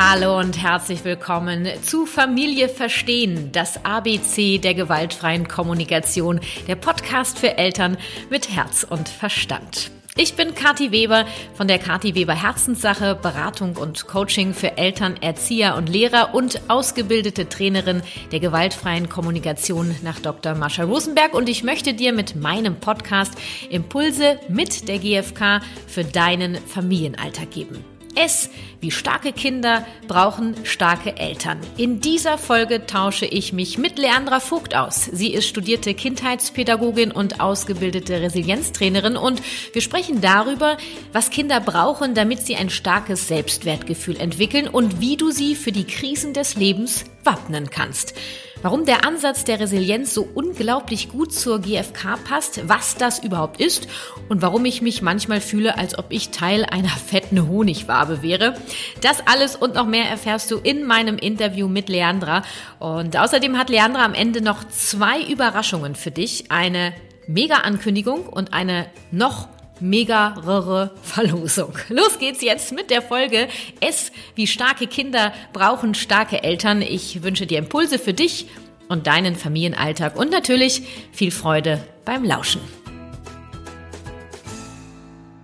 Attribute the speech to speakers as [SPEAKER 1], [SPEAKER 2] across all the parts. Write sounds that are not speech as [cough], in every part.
[SPEAKER 1] Hallo und herzlich willkommen zu Familie Verstehen, das ABC der gewaltfreien Kommunikation, der Podcast für Eltern mit Herz und Verstand. Ich bin Kathi Weber von der Kathi Weber Herzenssache, Beratung und Coaching für Eltern, Erzieher und Lehrer und ausgebildete Trainerin der gewaltfreien Kommunikation nach Dr. Mascha Rosenberg und ich möchte dir mit meinem Podcast Impulse mit der GfK für deinen Familienalltag geben. S wie starke Kinder brauchen starke Eltern. In dieser Folge tausche ich mich mit Leandra Vogt aus. Sie ist studierte Kindheitspädagogin und ausgebildete Resilienztrainerin und wir sprechen darüber, was Kinder brauchen, damit sie ein starkes Selbstwertgefühl entwickeln und wie du sie für die Krisen des Lebens wappnen kannst. Warum der Ansatz der Resilienz so unglaublich gut zur GfK passt, was das überhaupt ist und warum ich mich manchmal fühle, als ob ich Teil einer [laughs] fetten Honigwabe wäre. Das alles und noch mehr erfährst du in meinem Interview mit Leandra. Und außerdem hat Leandra am Ende noch zwei Überraschungen für dich. Eine Mega-Ankündigung und eine noch megarere Verlosung. Los geht's jetzt mit der Folge S wie starke Kinder brauchen starke Eltern. Ich wünsche dir Impulse für dich und deinen Familienalltag und natürlich viel Freude beim Lauschen.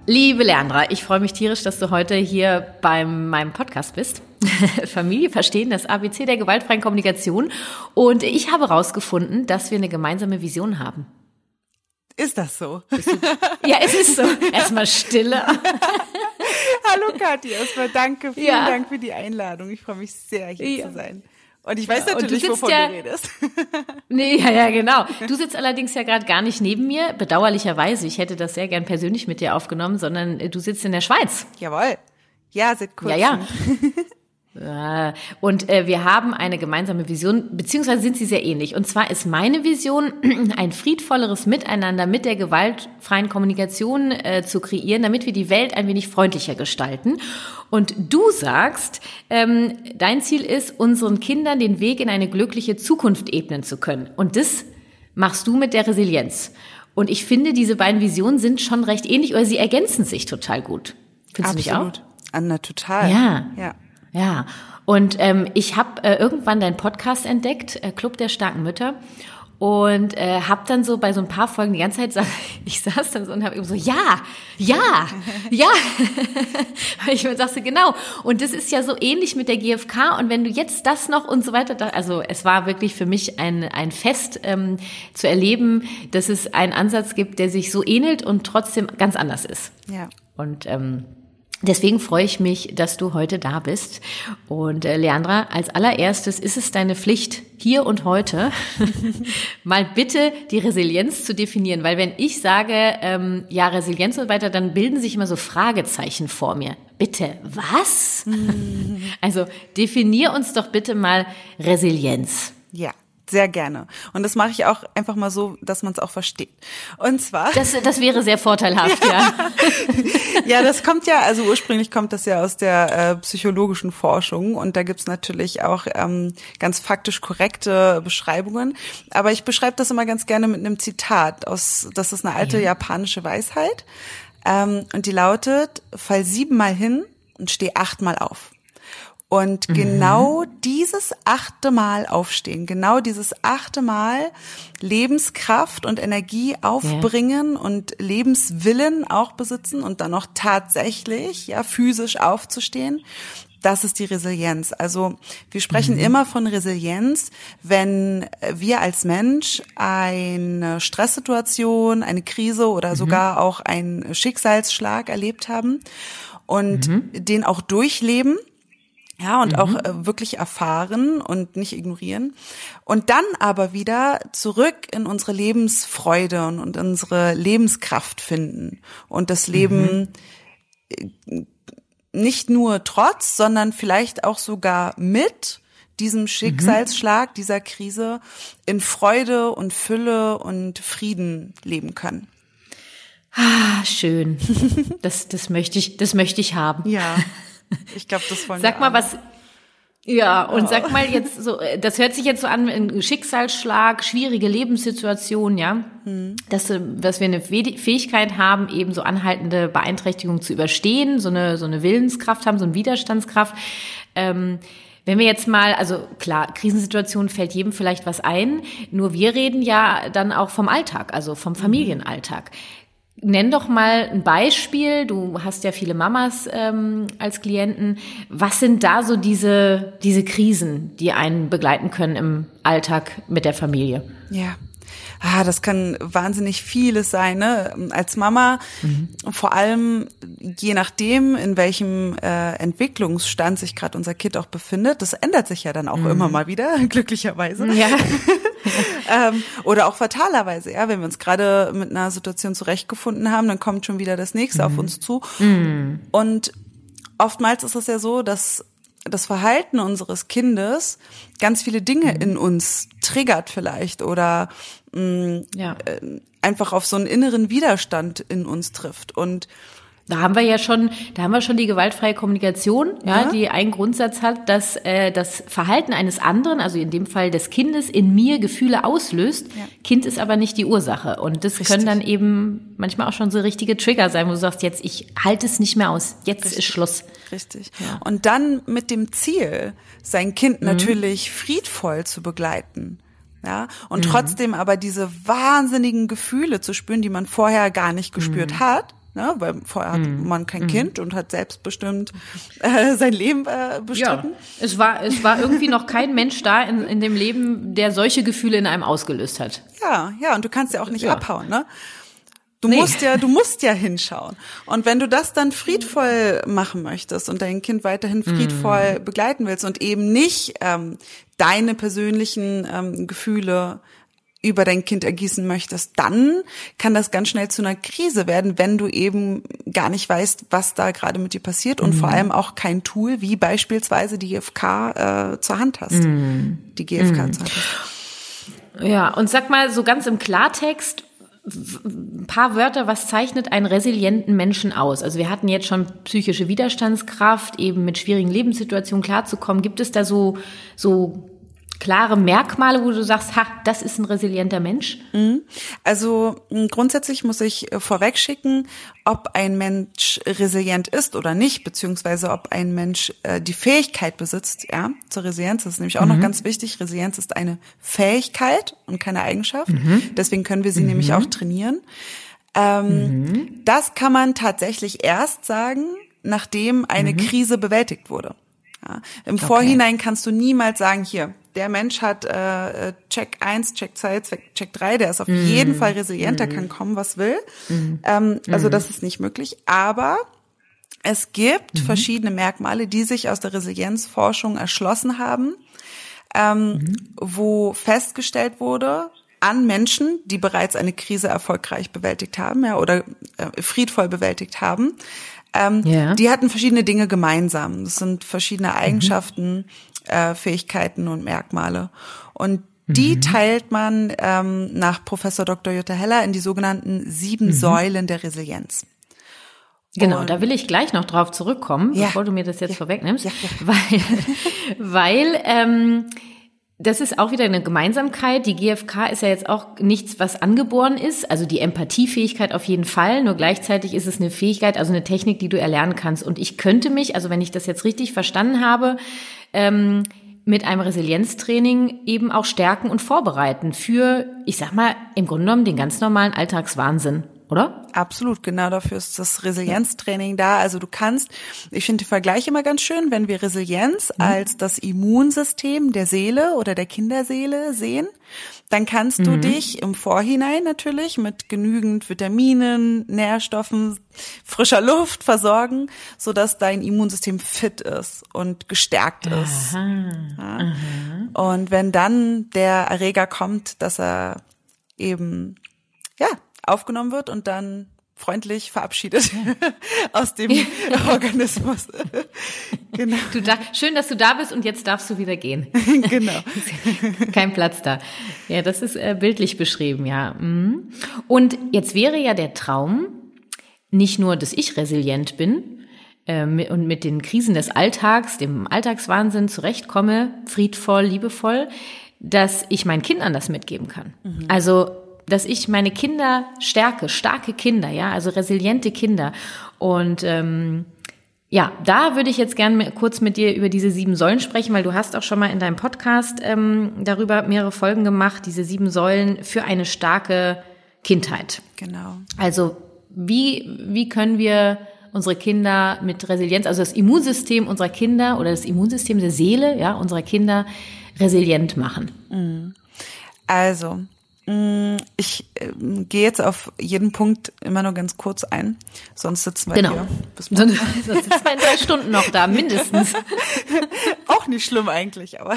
[SPEAKER 1] Liebe Leandra, ich freue mich tierisch, dass du heute hier bei meinem Podcast bist. [laughs] Familie verstehen, das ABC der gewaltfreien Kommunikation. Und ich habe herausgefunden, dass wir eine gemeinsame Vision haben.
[SPEAKER 2] Ist das so?
[SPEAKER 1] Ja, es ist so. Erstmal Stille. [laughs]
[SPEAKER 2] Hallo Kathi, erstmal danke, vielen ja. Dank für die Einladung. Ich freue mich sehr, hier ja. zu sein. Und ich weiß natürlich, du wovon ja, du redest. [laughs]
[SPEAKER 1] Nee, ja, ja, genau. [laughs] Du sitzt allerdings ja gerade gar nicht neben mir, bedauerlicherweise. Ich hätte das sehr gern persönlich mit dir aufgenommen, sondern du sitzt in der Schweiz.
[SPEAKER 2] Jawohl. Ja, seit kurzem.
[SPEAKER 1] Ja, ja. Und äh, wir haben eine gemeinsame Vision, beziehungsweise sind sie sehr ähnlich. Und zwar ist meine Vision, [clears throat] ein friedvolleres Miteinander mit der gewaltfreien Kommunikation äh, zu kreieren, damit wir die Welt ein wenig freundlicher gestalten. Und du sagst, ähm, dein Ziel ist, unseren Kindern den Weg in eine glückliche Zukunft ebnen zu können. Und das machst du mit der Resilienz. Und ich finde, diese beiden Visionen sind schon recht ähnlich oder sie ergänzen sich total gut. Findest
[SPEAKER 2] Absolut.
[SPEAKER 1] du nicht auch?
[SPEAKER 2] Anna, total.
[SPEAKER 1] Ja. Ja. Ja, und ähm, ich habe äh, irgendwann deinen Podcast entdeckt, äh, Club der starken Mütter. Und äh, habe dann so bei so ein paar Folgen die ganze Zeit, [laughs] ich saß dann so und habe eben so, ja, ja, ja. [laughs] ich sagte, genau. Und das ist ja so ähnlich mit der GfK. Und wenn du jetzt das noch und so weiter, also es war wirklich für mich ein, ein Fest ähm, zu erleben, dass es einen Ansatz gibt, der sich so ähnelt und trotzdem ganz anders ist.
[SPEAKER 2] Ja.
[SPEAKER 1] Und ähm, Deswegen freue ich mich, dass du heute da bist. Und äh, Leandra, als allererstes ist es deine Pflicht, hier und heute [laughs] mal bitte die Resilienz zu definieren. Weil wenn ich sage, ähm, ja, Resilienz und weiter, dann bilden sich immer so Fragezeichen vor mir. Bitte, was? [laughs] also definier uns doch bitte mal Resilienz.
[SPEAKER 2] Ja. Sehr gerne. Und das mache ich auch einfach mal so, dass man es auch versteht. Und zwar.
[SPEAKER 1] Das, das wäre sehr vorteilhaft, ja. [laughs]
[SPEAKER 2] ja, das kommt ja, also ursprünglich kommt das ja aus der äh, psychologischen Forschung und da gibt's natürlich auch ähm, ganz faktisch korrekte Beschreibungen. Aber ich beschreibe das immer ganz gerne mit einem Zitat aus, das ist eine alte ja. japanische Weisheit. Ähm, und die lautet, fall siebenmal hin und steh achtmal auf. Und mhm. genau dieses achte Mal aufstehen, genau dieses achte Mal Lebenskraft und Energie aufbringen ja. und Lebenswillen auch besitzen und dann noch tatsächlich, ja, physisch aufzustehen. Das ist die Resilienz. Also wir sprechen mhm. immer von Resilienz, wenn wir als Mensch eine Stresssituation, eine Krise oder mhm. sogar auch einen Schicksalsschlag erlebt haben und mhm. den auch durchleben ja, und mhm. auch äh, wirklich erfahren und nicht ignorieren. Und dann aber wieder zurück in unsere Lebensfreude und, und unsere Lebenskraft finden und das Leben mhm. nicht nur trotz, sondern vielleicht auch sogar mit diesem Schicksalsschlag, mhm. dieser Krise in Freude und Fülle und Frieden leben können.
[SPEAKER 1] Ah, schön. Das, das möchte ich, das möchte ich haben.
[SPEAKER 2] Ja. [laughs] Ich glaube, das wollen
[SPEAKER 1] Sag mal, was, ja, und oh. sag mal jetzt so, äh, das hört sich jetzt so an, ein Schicksalsschlag, schwierige Lebenssituation, ja, hm. dass, äh, dass wir eine Fähigkeit haben, eben so anhaltende Beeinträchtigungen zu überstehen, so eine, so eine Willenskraft haben, so eine Widerstandskraft. Ähm, wenn wir jetzt mal, also klar, Krisensituation fällt jedem vielleicht was ein, nur wir reden ja dann auch vom Alltag, also vom Familienalltag. Nenn doch mal ein Beispiel. Du hast ja viele Mamas ähm, als Klienten. Was sind da so diese, diese Krisen, die einen begleiten können im Alltag mit der Familie?
[SPEAKER 2] Ja, ah, das kann wahnsinnig vieles sein. Ne? Als Mama, mhm. vor allem je nachdem, in welchem äh, Entwicklungsstand sich gerade unser Kind auch befindet, das ändert sich ja dann auch mhm. immer mal wieder, [laughs] glücklicherweise. Ja. [laughs] ähm, oder auch fatalerweise, ja, wenn wir uns gerade mit einer Situation zurechtgefunden haben, dann kommt schon wieder das nächste mhm. auf uns zu. Mhm. Und oftmals ist es ja so, dass das Verhalten unseres Kindes ganz viele Dinge mhm. in uns triggert vielleicht oder mh, mm, ja. äh, einfach auf so einen inneren Widerstand in uns trifft. Und
[SPEAKER 1] da haben wir ja schon, da haben wir schon die gewaltfreie Kommunikation, ja, ja. die einen Grundsatz hat, dass äh, das Verhalten eines anderen, also in dem Fall des Kindes, in mir Gefühle auslöst. Ja. Kind ist aber nicht die Ursache. Und das Richtig. können dann eben manchmal auch schon so richtige Trigger sein, wo du sagst, jetzt ich halte es nicht mehr aus, jetzt Richtig. ist Schluss.
[SPEAKER 2] Richtig. Ja. Und dann mit dem Ziel, sein Kind mhm. natürlich friedvoll zu begleiten ja, und mhm. trotzdem aber diese wahnsinnigen Gefühle zu spüren, die man vorher gar nicht gespürt mhm. hat, ne, weil vorher hat mhm. man kein mhm. Kind und hat selbstbestimmt äh, [laughs] sein Leben äh, bestritten. Ja,
[SPEAKER 1] es war es war irgendwie noch kein Mensch da in, in dem Leben, der solche Gefühle in einem ausgelöst hat.
[SPEAKER 2] Ja, ja, und du kannst ja auch nicht ja. abhauen, ne? Du nee. musst ja, du [laughs] musst ja hinschauen. Und wenn du das dann friedvoll machen möchtest und dein Kind weiterhin friedvoll mm. begleiten willst und eben nicht ähm, deine persönlichen ähm, Gefühle über dein Kind ergießen möchtest, dann kann das ganz schnell zu einer Krise werden, wenn du eben gar nicht weißt, was da gerade mit dir passiert und mm. vor allem auch kein Tool wie beispielsweise die GFK äh, zur Hand hast. Mm. Die GFK mm. zur Hand hast.
[SPEAKER 1] Ja, und sag mal so ganz im Klartext, ein paar Wörter, was zeichnet einen resilienten Menschen aus? Also wir hatten jetzt schon psychische Widerstandskraft, eben mit schwierigen Lebenssituationen klarzukommen. Gibt es da so, so klare Merkmale, wo du sagst, ha, das ist ein resilienter Mensch? Mhm.
[SPEAKER 2] Also grundsätzlich muss ich äh, vorweg schicken, ob ein Mensch resilient ist oder nicht, beziehungsweise ob ein Mensch äh, die Fähigkeit besitzt, ja, zur Resilienz. Das ist nämlich auch mhm. noch ganz wichtig. Resilienz ist eine Fähigkeit und keine Eigenschaft. Mhm. Deswegen können wir sie mhm. nämlich auch trainieren. Ähm, mhm. Das kann man tatsächlich erst sagen, nachdem eine mhm. Krise bewältigt wurde. Ja, Im okay. Vorhinein kannst du niemals sagen, hier, der Mensch hat äh, Check 1, Check 2, Check 3, der ist auf mm. jeden Fall resilient, der kann kommen, was will. Mm. Ähm, also mm. das ist nicht möglich. Aber es gibt mhm. verschiedene Merkmale, die sich aus der Resilienzforschung erschlossen haben, ähm, mhm. wo festgestellt wurde, an Menschen, die bereits eine Krise erfolgreich bewältigt haben, ja, oder äh, friedvoll bewältigt haben, ähm, yeah. die hatten verschiedene Dinge gemeinsam. Das sind verschiedene mhm. Eigenschaften, mhm äh, Fähigkeiten und Merkmale. Und die mhm. teilt man ähm, nach Professor Dr. Jutta Heller in die sogenannten sieben mhm. Säulen der Resilienz.
[SPEAKER 1] Genau, und da will ich gleich noch drauf zurückkommen, ja. bevor du mir das jetzt ja. vorwegnimmst, ja, weil, [laughs] weil ähm, das ist auch wieder eine Gemeinsamkeit. Die GfK ist ja jetzt auch nichts, was angeboren ist. Also die Empathiefähigkeit auf jeden Fall. Nur gleichzeitig ist es eine Fähigkeit, also eine Technik, die du erlernen kannst. Und ich könnte mich, also wenn ich das jetzt richtig verstanden habe, ähm, mit einem Resilienztraining eben auch stärken und vorbereiten für, ich sag mal, im Grunde genommen den ganz normalen Alltagswahnsinn oder?
[SPEAKER 2] Absolut, genau dafür ist das Resilienztraining da. Also du kannst, ich finde den Vergleich immer ganz schön, wenn wir Resilienz mhm. als das Immunsystem der Seele oder der Kinderseele sehen, dann kannst mhm. du dich im Vorhinein natürlich mit genügend Vitaminen, Nährstoffen, frischer Luft versorgen, so dass dein Immunsystem fit ist und gestärkt ist. Ja? Und wenn dann der Erreger kommt, dass er eben ja aufgenommen wird und dann freundlich verabschiedet [laughs] aus dem Organismus. [laughs]
[SPEAKER 1] genau. Du da, schön, dass du da bist und jetzt darfst du wieder gehen. [laughs] genau. Kein Platz da. Ja, das ist äh, bildlich beschrieben, ja. Mhm. Und jetzt wäre ja der Traum nicht nur, dass ich resilient bin äh, und mit den Krisen des Alltags, dem Alltagswahnsinn zurechtkomme, friedvoll, liebevoll, dass ich meinen Kindern das mitgeben kann. Mhm. Also dass ich meine Kinder stärke, starke Kinder, ja, also resiliente Kinder. Und ähm, Ja, da würde ich jetzt gerne kurz mit dir über diese sieben Säulen sprechen, weil du hast auch schon mal in deinem Podcast ähm, darüber mehrere Folgen gemacht, diese sieben Säulen für eine starke Kindheit.
[SPEAKER 2] Genau.
[SPEAKER 1] Also wie, wie können wir unsere Kinder mit Resilienz, also das Immunsystem unserer Kinder oder das Immunsystem der Seele, ja, unserer Kinder resilient machen?
[SPEAKER 2] Mhm. Also, ich äh, gehe jetzt auf jeden Punkt immer nur ganz kurz ein, sonst sitzen wir
[SPEAKER 1] genau.
[SPEAKER 2] hier.
[SPEAKER 1] Bis sonst, [laughs] sonst sitzen wir in drei Stunden noch da, mindestens. [laughs]
[SPEAKER 2] Auch nicht schlimm eigentlich, aber.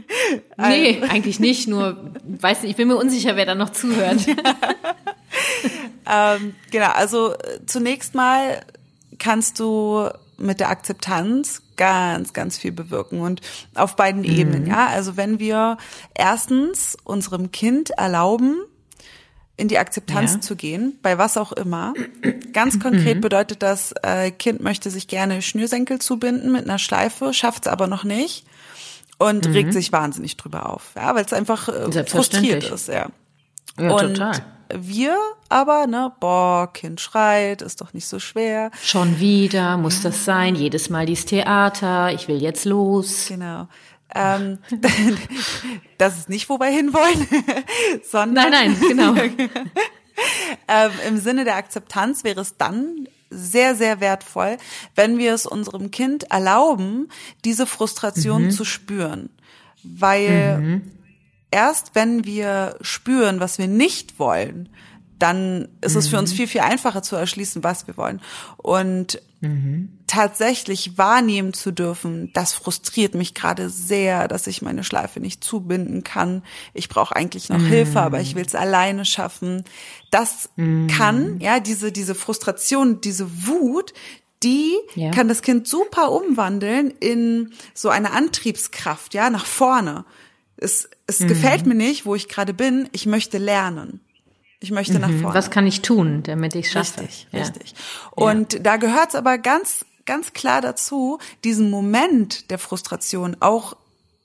[SPEAKER 2] [laughs]
[SPEAKER 1] nee, eigentlich nicht, nur, weiß nicht, ich bin mir unsicher, wer da noch zuhört.
[SPEAKER 2] ähm, genau, also äh, zunächst mal kannst du mit der Akzeptanz ganz, ganz viel bewirken und auf beiden mhm. Ebenen, ja. Also wenn wir erstens unserem Kind erlauben, in die Akzeptanz ja. zu gehen, bei was auch immer. Ganz konkret mhm. bedeutet das, äh, Kind möchte sich gerne Schnürsenkel zubinden mit einer Schleife, schafft es aber noch nicht und mhm. regt sich wahnsinnig drüber auf, ja, weil es einfach äh, frustriert ist, ja.
[SPEAKER 1] Ja, und total
[SPEAKER 2] wir aber, ne, boah, Kind schreit, ist doch nicht so schwer.
[SPEAKER 1] Schon wieder, muss das sein, jedes Mal dieses Theater, ich will jetzt los.
[SPEAKER 2] Genau. Ähm, [laughs] das ist nicht, wo wir hinwollen, [laughs] sondern.
[SPEAKER 1] Nein, nein, genau. [laughs]
[SPEAKER 2] ähm, Im Sinne der Akzeptanz wäre es dann sehr, sehr wertvoll, wenn wir es unserem Kind erlauben, diese Frustration mhm. zu spüren. Weil mhm erst wenn wir spüren, was wir nicht wollen, dann ist mhm. es für uns mhm. viel, viel einfacher zu erschließen, was wir wollen. Und mhm. tatsächlich wahrnehmen zu dürfen, das frustriert mich gerade sehr, dass ich meine Schleife nicht zubinden kann. Ich brauche eigentlich noch mhm. Hilfe, aber ich will es alleine schaffen. Das mhm. kann, ja, diese, diese Frustration, diese Wut, die ja. kann das Kind super umwandeln in so eine Antriebskraft, ja, nach vorne es, es mhm. gefällt mir nicht, wo ich gerade bin, ich möchte lernen. Ich möchte mhm. nach vorne.
[SPEAKER 1] Was kann ich tun, damit ich schaffe?
[SPEAKER 2] Richtig, ja. richtig. Und ja. da gehört es aber ganz, ganz klar dazu, diesen Moment der Frustration auch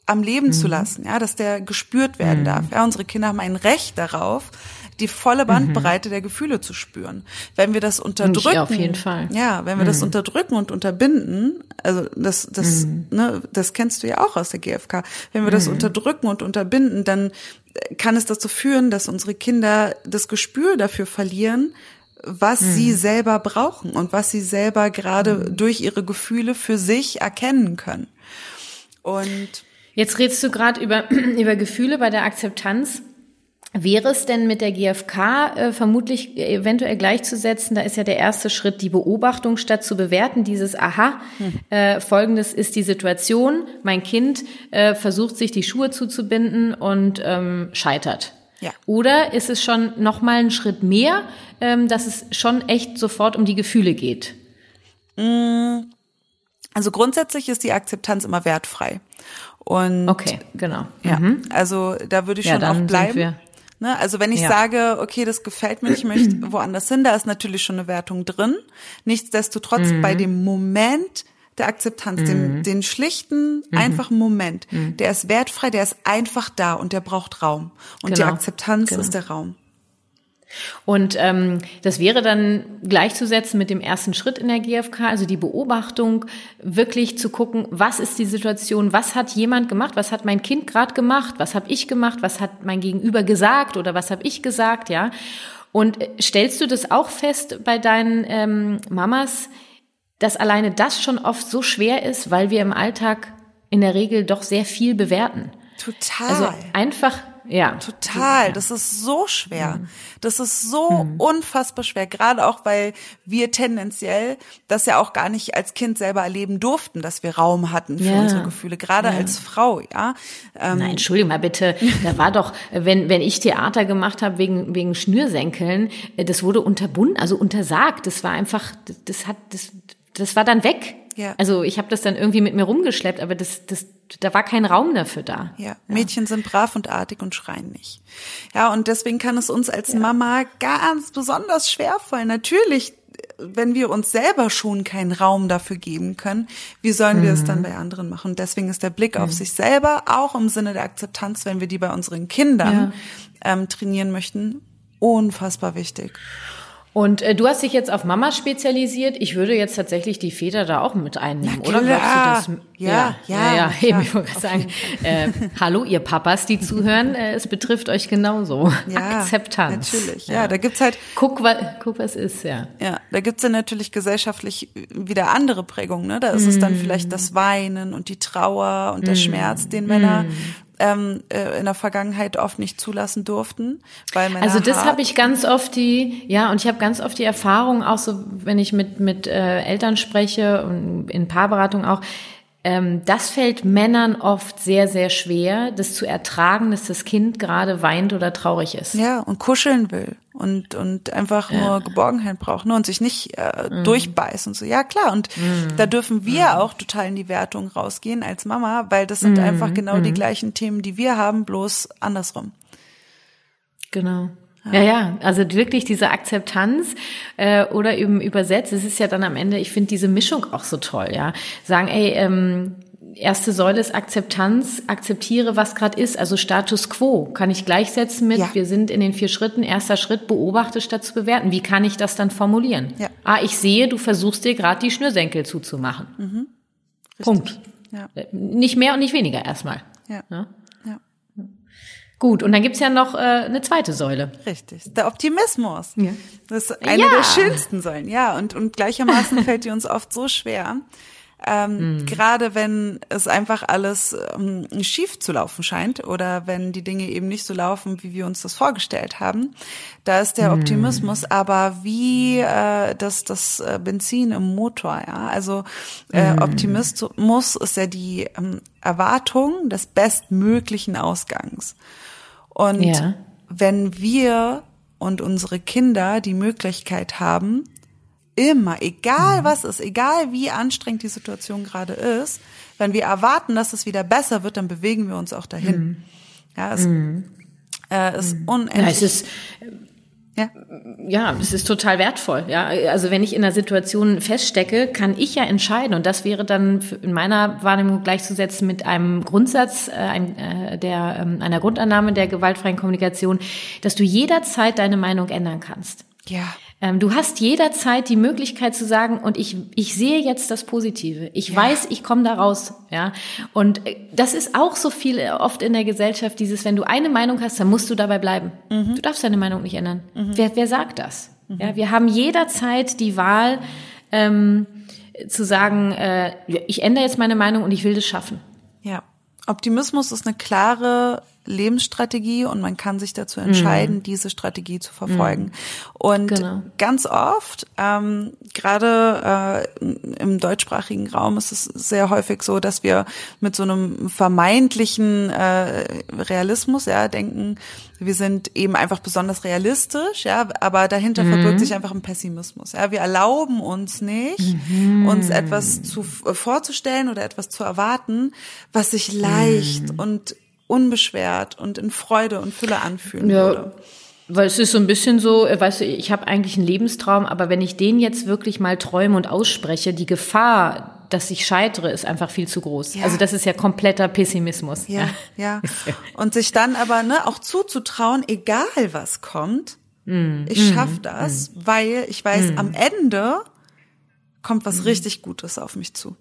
[SPEAKER 2] am Leben mhm. zu lassen, ja, dass der gespürt werden mhm. darf. Ja, unsere Kinder haben ein Recht darauf, die volle mhm. Bandbreite mhm. der Gefühle zu spüren. Wenn wir das unterdrücken,
[SPEAKER 1] ja, auf jeden Fall.
[SPEAKER 2] Ja, wenn wir mhm. das unterdrücken und unterbinden, also das, das, mhm. ne, das kennst du ja auch aus der GfK. Wenn wir das mhm. unterdrücken und unterbinden, dann kann es dazu führen, dass unsere Kinder das Gespür dafür verlieren, was mhm. sie selber brauchen und was sie selber gerade durch ihre Gefühle für sich erkennen können. Und
[SPEAKER 1] Jetzt redest du gerade über, [clears throat] über Gefühle bei der Akzeptanz. Wäre es denn mit der GfK äh, vermutlich eventuell gleichzusetzen? Da ist ja der erste Schritt die Beobachtung statt zu bewerten. Dieses Aha, hm. äh, folgendes ist die Situation. Mein Kind äh, versucht sich die Schuhe zuzubinden und ähm, scheitert.
[SPEAKER 2] Ja.
[SPEAKER 1] Oder ist es schon noch mal ein Schritt mehr, ähm, dass es schon echt sofort um die Gefühle geht?
[SPEAKER 2] Mm, also grundsätzlich ist die Akzeptanz immer wertfrei. Und
[SPEAKER 1] okay, genau.
[SPEAKER 2] Ja, mhm. also da würde ich
[SPEAKER 1] ja,
[SPEAKER 2] schon auch bleiben. Ne? Also wenn ich ja. sage, okay, das gefällt mir, ich möchte [clears throat] woanders hin, da ist natürlich schon eine Wertung drin. Nichtsdestotrotz mhm. bei dem Moment der Akzeptanz, mhm. den, den schlichten, mhm. einfachen Moment, mhm. der ist wertfrei, der ist einfach da und der braucht Raum. Und genau. die Akzeptanz genau. ist der Raum.
[SPEAKER 1] Und ähm, das wäre dann gleichzusetzen mit dem ersten Schritt in der GfK, also die Beobachtung, wirklich zu gucken, was ist die Situation, was hat jemand gemacht, was hat mein Kind gerade gemacht, was habe ich gemacht, was hat mein Gegenüber gesagt oder was habe ich gesagt, ja. Und äh, stellst du das auch fest bei deinen ähm, Mamas, dass alleine das schon oft so schwer ist, weil wir im Alltag in der Regel doch sehr viel bewerten?
[SPEAKER 2] Total.
[SPEAKER 1] Also einfach ja.
[SPEAKER 2] Total. Das ist so schwer. Mhm. Das ist so mhm. unfassbar schwer. Gerade auch, weil wir tendenziell das ja auch gar nicht als Kind selber erleben durften, dass wir Raum hatten für ja. unsere Gefühle. Gerade ja. als Frau, ja.
[SPEAKER 1] Ähm, Nein, Entschuldigung mal bitte. Da war doch, wenn, wenn ich Theater gemacht habe wegen, wegen Schnürsenkeln, äh, das wurde unterbunden, also untersagt. Das war einfach, das hat, das, das war dann weg. Ja. Also ich habe das dann irgendwie mit mir rumgeschleppt, aber das, das, da war kein Raum dafür da.
[SPEAKER 2] Ja, Mädchen ja. sind brav und artig und schreien nicht. Ja, und deswegen kann es uns als ja. Mama ganz besonders schwer fallen. Natürlich, wenn wir uns selber schon keinen Raum dafür geben können, wie sollen wir mhm. es dann bei anderen machen? Und deswegen ist der Blick mhm. auf sich selber auch im Sinne der Akzeptanz, wenn wir die bei unseren Kindern ähm, trainieren möchten, unfassbar wichtig.
[SPEAKER 1] Und äh, du hast dich jetzt auf Mama spezialisiert. Ich würde jetzt tatsächlich die Väter da auch mit einnehmen,
[SPEAKER 2] Na
[SPEAKER 1] oder? Glaubst du das?
[SPEAKER 2] Ja,
[SPEAKER 1] ja,
[SPEAKER 2] ja,
[SPEAKER 1] ja.
[SPEAKER 2] klar.
[SPEAKER 1] Eben, ich wollte sagen, äh, hallo, ihr Papas, die zuhören, äh, es betrifft euch genauso.
[SPEAKER 2] Ja,
[SPEAKER 1] Akzeptanz.
[SPEAKER 2] Natürlich. Ja, da gibt's halt
[SPEAKER 1] Guck, wa, guck, was ist, ja.
[SPEAKER 2] Ja, da gibt's dann natürlich gesellschaftlich wieder andere Prägungen. Ne? Da ist es dann
[SPEAKER 1] Mm.
[SPEAKER 2] vielleicht das Weinen und die Trauer und der Schmerz, den Männer
[SPEAKER 1] Mm.
[SPEAKER 2] Ähm, äh, in der Vergangenheit oft nicht zulassen durften, weil Männer
[SPEAKER 1] Also das habe ich ganz oft die, ja, und ich habe ganz oft die Erfahrung, auch so, wenn ich mit mit äh, Eltern spreche und in Paarberatung auch, das fällt Männern oft sehr sehr schwer, das zu ertragen, dass das Kind gerade weint oder traurig ist.
[SPEAKER 2] ja und kuscheln will und und einfach nur Geborgenheit braucht ne? und sich nicht äh,
[SPEAKER 1] Mhm.
[SPEAKER 2] durchbeißt und so. Ja klar und da dürfen wir auch total in die Wertung rausgehen als Mama, weil das sind
[SPEAKER 1] Mhm.
[SPEAKER 2] einfach genau die gleichen Themen, die wir haben, bloß andersrum.
[SPEAKER 1] Genau. Ja, ja, also wirklich diese Akzeptanz äh, oder eben übersetzt, es ist ja dann am Ende, ich finde diese Mischung auch so toll, ja. Sagen, ey, ähm, erste Säule ist Akzeptanz, akzeptiere, was gerade ist, also Status quo kann ich gleichsetzen mit,
[SPEAKER 2] Ja.
[SPEAKER 1] wir sind in den vier Schritten, erster Schritt, beobachte statt zu bewerten. Wie kann ich das dann formulieren?
[SPEAKER 2] Ja.
[SPEAKER 1] Ah, ich sehe, du versuchst dir gerade die Schnürsenkel zuzumachen. Punkt.
[SPEAKER 2] Ja.
[SPEAKER 1] Äh, Nicht mehr und nicht weniger erstmal.
[SPEAKER 2] Ja.
[SPEAKER 1] Ja. Gut, und dann gibt's ja noch äh, eine zweite Säule.
[SPEAKER 2] Richtig. Der Optimismus.
[SPEAKER 1] Ja.
[SPEAKER 2] Das ist eine
[SPEAKER 1] Ja.
[SPEAKER 2] der schönsten Säulen, ja. Und, und gleichermaßen [laughs] fällt die uns oft so schwer. Ähm, Gerade wenn es einfach alles ähm, schief zu laufen scheint oder wenn die Dinge eben nicht so laufen, wie wir uns das vorgestellt haben, da ist der Optimismus aber wie äh, das, das äh, Benzin im Motor, ja. Also äh, Optimismus ist ja die ähm, Erwartung des bestmöglichen Ausgangs. Und
[SPEAKER 1] Ja.
[SPEAKER 2] wenn wir und unsere Kinder die Möglichkeit haben, immer, egal was ist, egal wie anstrengend die Situation gerade ist, wenn wir erwarten, dass es wieder besser wird, dann bewegen wir uns auch dahin. Ja, es äh, ist unendlich.
[SPEAKER 1] Ja, es ist,
[SPEAKER 2] ja.
[SPEAKER 1] ja, es ist total wertvoll. Ja, also wenn ich in einer Situation feststecke, kann ich ja entscheiden. Und das wäre dann in meiner Wahrnehmung gleichzusetzen mit einem Grundsatz, äh, ein, äh, der, ähm, einer Grundannahme der gewaltfreien Kommunikation, dass du jederzeit deine Meinung ändern kannst.
[SPEAKER 2] ja.
[SPEAKER 1] Ähm, du hast jederzeit die Möglichkeit zu sagen, und ich, ich sehe jetzt das Positive. Ich weiß, ich komme da raus. Ja? Und äh, das ist auch so viel äh, oft in der Gesellschaft, dieses, wenn du eine Meinung hast, dann musst du dabei bleiben. Du darfst deine Meinung nicht ändern. Wer, wer sagt das? Ja, wir haben jederzeit die Wahl, ähm, zu sagen, äh, ich ändere jetzt meine Meinung und ich will das schaffen.
[SPEAKER 2] Ja. Optimismus ist eine klare Lebensstrategie und man kann sich dazu entscheiden, diese Strategie zu verfolgen. Und
[SPEAKER 1] Genau.
[SPEAKER 2] ganz oft, ähm, gerade äh, im deutschsprachigen Raum ist es sehr häufig so, dass wir mit so einem vermeintlichen äh, Realismus ja denken, wir sind eben einfach besonders realistisch, ja, aber dahinter verbirgt sich einfach ein Pessimismus. Ja, wir erlauben uns nicht, uns etwas zu vorzustellen oder etwas zu erwarten, was sich leicht und unbeschwert und in Freude und Fülle anfühlen würde.
[SPEAKER 1] Weil es ist so ein bisschen so, äh, weißt du, ich habe eigentlich einen Lebenstraum, aber wenn ich den jetzt wirklich mal träume und ausspreche, die Gefahr, dass ich scheitere, ist einfach viel zu groß.
[SPEAKER 2] Ja.
[SPEAKER 1] Also das ist ja kompletter Pessimismus.
[SPEAKER 2] Ja, [laughs] ja. Und sich dann aber ne, auch zuzutrauen, egal was kommt, ich schaff das, weil ich weiß, am Ende kommt was richtig Gutes auf mich zu.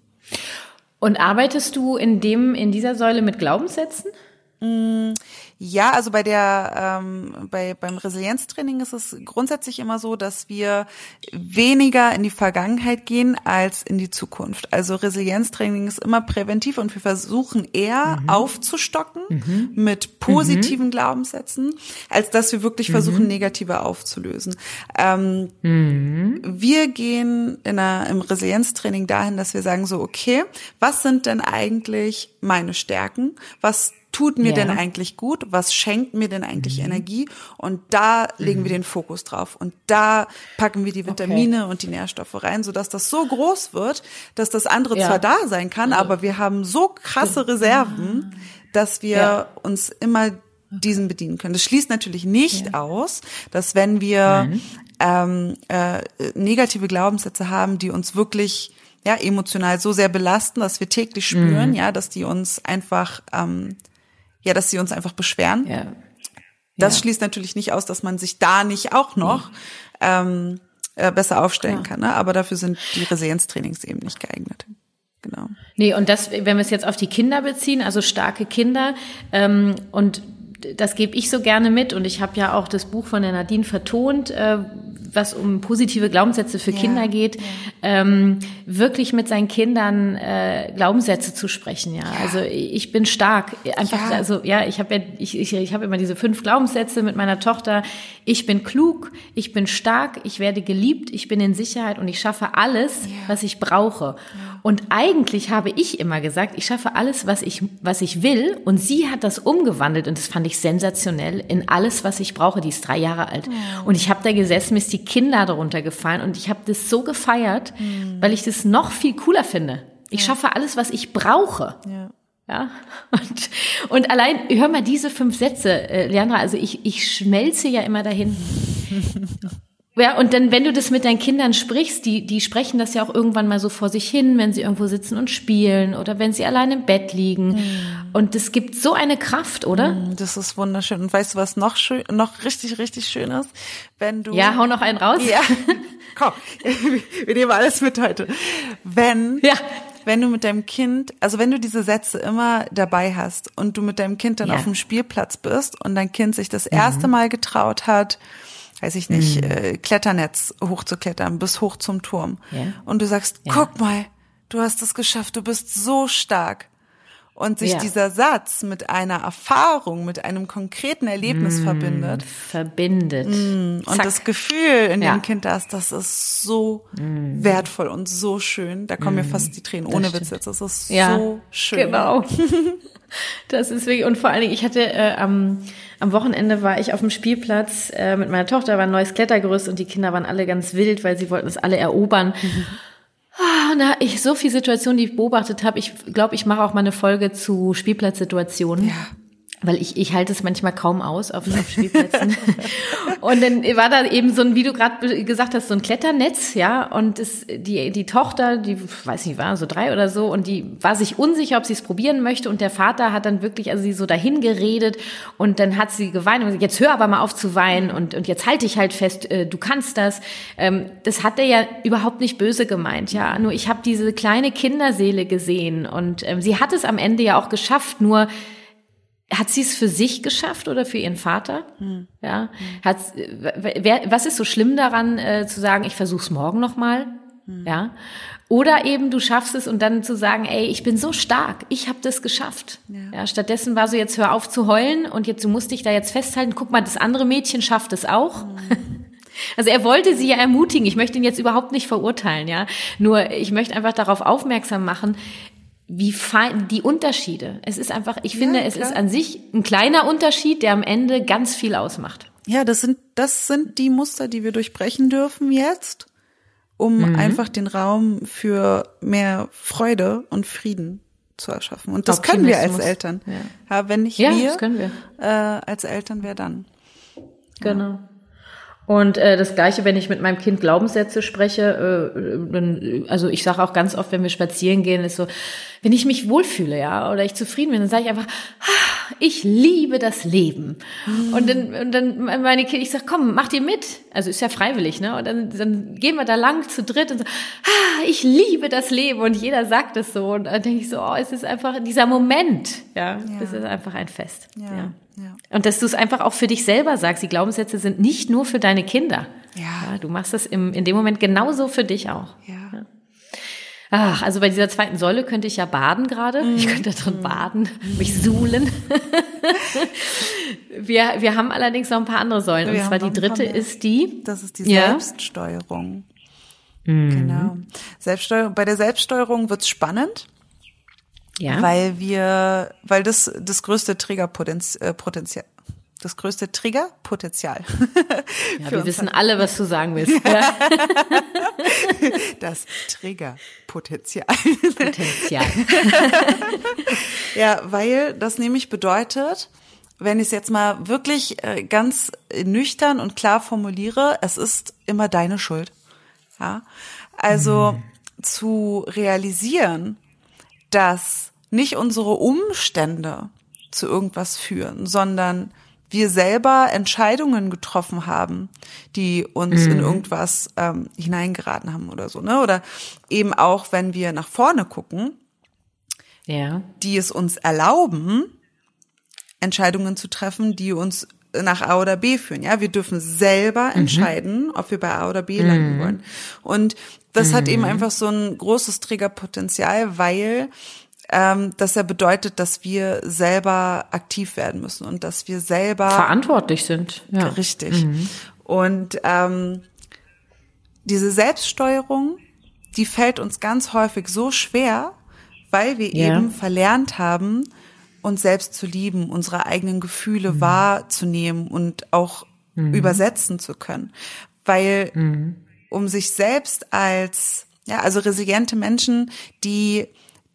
[SPEAKER 1] Und arbeitest du in dem, in dieser Säule mit Glaubenssätzen?
[SPEAKER 2] Ja, also bei der ähm, bei beim Resilienztraining ist es grundsätzlich immer so, dass wir weniger in die Vergangenheit gehen als in die Zukunft. Also Resilienztraining ist immer präventiv und wir versuchen eher aufzustocken mit positiven Glaubenssätzen, als dass wir wirklich versuchen negative aufzulösen. Ähm, wir gehen in einer, im Resilienztraining dahin, dass wir sagen so, okay, was sind denn eigentlich meine Stärken? Was tut mir
[SPEAKER 1] Ja.
[SPEAKER 2] denn eigentlich gut? Was schenkt mir denn eigentlich Energie? Und da legen wir den Fokus drauf. Und da packen wir die Vitamine und die Nährstoffe rein, sodass das so groß wird, dass das andere
[SPEAKER 1] Ja.
[SPEAKER 2] zwar da sein kann, aber wir haben so krasse Reserven, dass wir
[SPEAKER 1] Ja.
[SPEAKER 2] uns immer diesen bedienen können. Das schließt natürlich nicht aus, dass wenn wir ähm, äh, negative Glaubenssätze haben, die uns wirklich ja emotional so sehr belasten, dass wir täglich spüren, ja, dass die uns einfach ähm, ja, dass sie uns einfach beschweren.
[SPEAKER 1] Ja.
[SPEAKER 2] Das
[SPEAKER 1] Ja.
[SPEAKER 2] schließt natürlich nicht aus, dass man sich da nicht auch noch ähm, äh, besser aufstellen kann. Ne? Aber dafür sind die Resilienztrainings eben nicht geeignet. Genau.
[SPEAKER 1] Nee, und das, wenn wir es jetzt auf die Kinder beziehen, also starke Kinder ähm, und das gebe ich so gerne mit und ich habe ja auch das Buch von der Nadine vertont, äh, was um positive Glaubenssätze für ja, Kinder geht, ähm, wirklich mit seinen Kindern äh, Glaubenssätze zu sprechen. Ja, ja. also ich bin stark. Einfach, also ja, ich habe ja, ich, ich, ich habe immer diese fünf Glaubenssätze mit meiner Tochter. Ich bin klug, ich bin stark, ich werde geliebt, ich bin in Sicherheit und ich schaffe alles, was ich brauche. Und eigentlich habe ich immer gesagt, ich schaffe alles, was ich, was ich will. Und sie hat das umgewandelt und das fand ich sensationell in alles, was ich brauche. Die ist drei Jahre alt. Und ich habe da gesessen, mir ist die Kinder darunter gefallen und ich habe das so gefeiert, mhm. weil ich das noch viel cooler finde. Ich schaffe alles, was ich brauche. Ja. Ja, [laughs] und, und allein, hör mal diese fünf Sätze, äh, Leandra, also ich, ich schmelze ja immer dahin. [laughs] Ja, und dann, wenn du das mit deinen Kindern sprichst, die, die sprechen das ja auch irgendwann mal so vor sich hin, wenn sie irgendwo sitzen und spielen oder wenn sie allein im Bett liegen. Mhm. Und das gibt so eine Kraft, oder?
[SPEAKER 2] Mhm, das ist wunderschön. Und weißt du, was noch schön, noch richtig, richtig schön ist? Wenn du.
[SPEAKER 1] Ja, hau noch einen raus.
[SPEAKER 2] Ja. [laughs] Komm, wir nehmen alles mit heute. Wenn. Ja wenn du mit deinem Kind, also wenn du diese Sätze immer dabei hast und du mit deinem Kind dann ja. auf dem Spielplatz bist und dein Kind sich das erste mhm. Mal getraut hat, weiß ich nicht, mhm. äh, Kletternetz hochzuklettern bis hoch zum Turm. Ja. Und du sagst, ja. guck mal, du hast es geschafft, du bist so stark. Und sich ja. dieser Satz mit einer Erfahrung, mit einem konkreten Erlebnis mm, verbindet.
[SPEAKER 1] Verbindet.
[SPEAKER 2] Mm, und das Gefühl in dem Kind da ist, das ist so mm. wertvoll und so schön. Da kommen mir mm. fast die Tränen, ohne Witz jetzt. Das ist so schön.
[SPEAKER 1] Genau. [laughs] das ist wirklich, und vor allen Dingen, ich hatte äh, am am Wochenende war ich auf dem Spielplatz äh, mit meiner Tochter, war ein neues Klettergerüst und die Kinder waren alle ganz wild, weil sie wollten es alle erobern. Mhm. Ah, und da ich so viele Situationen, die ich beobachtet habe. Ich glaube, ich mache auch mal eine Folge zu Spielplatzsituationen. Ja weil ich, ich halte es manchmal kaum aus auf, auf Spielplätzen. [laughs] und dann war da eben so ein, wie du gerade gesagt hast, so ein Kletternetz, ja, und es, die, die Tochter, die, weiß nicht, war so drei oder so, und die war sich unsicher, ob sie es probieren möchte, und der Vater hat dann wirklich, also sie so dahin geredet, und dann hat sie geweint und gesagt, jetzt hör aber mal auf zu weinen, und, und jetzt halte ich halt fest, äh, du kannst das. Ähm, das hat er ja überhaupt nicht böse gemeint, ja, nur ich habe diese kleine Kinderseele gesehen, und ähm, sie hat es am Ende ja auch geschafft, nur hat sie es für sich geschafft oder für ihren Vater? Hm. Ja, hat wer, was ist so schlimm daran äh, zu sagen, ich versuch's morgen noch mal? Hm. Ja, oder eben du schaffst es und dann zu sagen, ey, ich bin so stark, ich habe das geschafft. Ja. ja. stattdessen war so jetzt hör auf zu heulen und jetzt du musst dich da jetzt festhalten. Guck mal, das andere Mädchen schafft es auch. Hm. [laughs] Also er wollte sie ja ermutigen. Ich möchte ihn jetzt überhaupt nicht verurteilen, ja. Nur ich möchte einfach darauf aufmerksam machen, wie fein die Unterschiede. Es ist einfach, ich finde, ja, es ist an sich ein kleiner Unterschied, der am Ende ganz viel ausmacht.
[SPEAKER 2] Ja, das sind, das sind die Muster, die wir durchbrechen dürfen jetzt, um mhm. einfach den Raum für mehr Freude und Frieden zu erschaffen. Und das können wir als Eltern. Ja. ja wenn nicht
[SPEAKER 1] ja,
[SPEAKER 2] wir,
[SPEAKER 1] das können wir.
[SPEAKER 2] Äh, als Eltern, wer dann?
[SPEAKER 1] Genau. Und äh, das gleiche, wenn ich mit meinem Kind Glaubenssätze spreche, äh, dann, also ich sage auch ganz oft, wenn wir spazieren gehen, ist so, wenn ich mich wohlfühle, ja, oder ich zufrieden bin, dann sage ich einfach, ah, ich liebe das Leben. Mhm. Und dann, und dann meine Kinder, ich sage, komm, mach dir mit. Also ist ja freiwillig, ne? Und dann, dann gehen wir da lang zu dritt und so, ah, ich liebe das Leben. Und jeder sagt es so. Und dann denke ich so, oh, es ist einfach dieser Moment, ja, ja. das ist einfach ein Fest. ja. ja. Ja. Und dass du es einfach auch für dich selber sagst, die Glaubenssätze sind nicht nur für deine Kinder. Ja. ja du machst das im, in dem Moment genauso für dich auch. Ja. ja. Ach, also bei dieser zweiten Säule könnte ich ja baden gerade. Mm. Ich könnte drin mm. baden, mich suhlen. [laughs] wir, wir haben allerdings noch ein paar andere Säulen. Wir und zwar die dritte ist die.
[SPEAKER 2] Das ist die Selbststeuerung. Mm. Genau. Selbststeuerung. Bei der Selbststeuerung wird's spannend. Ja. Weil wir, weil das das größte Triggerpotenzial, äh, das größte Triggerpotenzial. [laughs]
[SPEAKER 1] Ja, wir wissen alle, was du sagen willst. [laughs] Ja.
[SPEAKER 2] das Triggerpotenzial.
[SPEAKER 1] Potenzial. [laughs]
[SPEAKER 2] ja, weil das nämlich bedeutet, wenn ich es jetzt mal wirklich äh, ganz nüchtern und klar formuliere, es ist immer deine Schuld. Ja, also hm. zu realisieren, dass nicht unsere Umstände zu irgendwas führen, sondern wir selber Entscheidungen getroffen haben, die uns
[SPEAKER 1] Mhm.
[SPEAKER 2] in irgendwas ähm, hineingeraten haben oder so, ne? Oder eben auch, wenn wir nach vorne gucken,
[SPEAKER 1] Ja.
[SPEAKER 2] die es uns erlauben, Entscheidungen zu treffen, die uns nach A oder B führen. Ja, wir dürfen selber entscheiden, ob wir bei A oder B landen wollen. Und das hat eben einfach so ein großes Triggerpotenzial, weil ähm, das ja bedeutet, dass wir selber aktiv werden müssen und dass wir selber
[SPEAKER 1] Verantwortlich sind. Ja.
[SPEAKER 2] Richtig. Und ähm, diese Selbststeuerung, die fällt uns ganz häufig so schwer, weil wir
[SPEAKER 1] Ja.
[SPEAKER 2] eben verlernt haben, uns selbst zu lieben, unsere eigenen Gefühle
[SPEAKER 1] Mhm.
[SPEAKER 2] wahrzunehmen und auch übersetzen zu können. Weil
[SPEAKER 1] Mhm.
[SPEAKER 2] um sich selbst als, ja, also resiliente Menschen, die,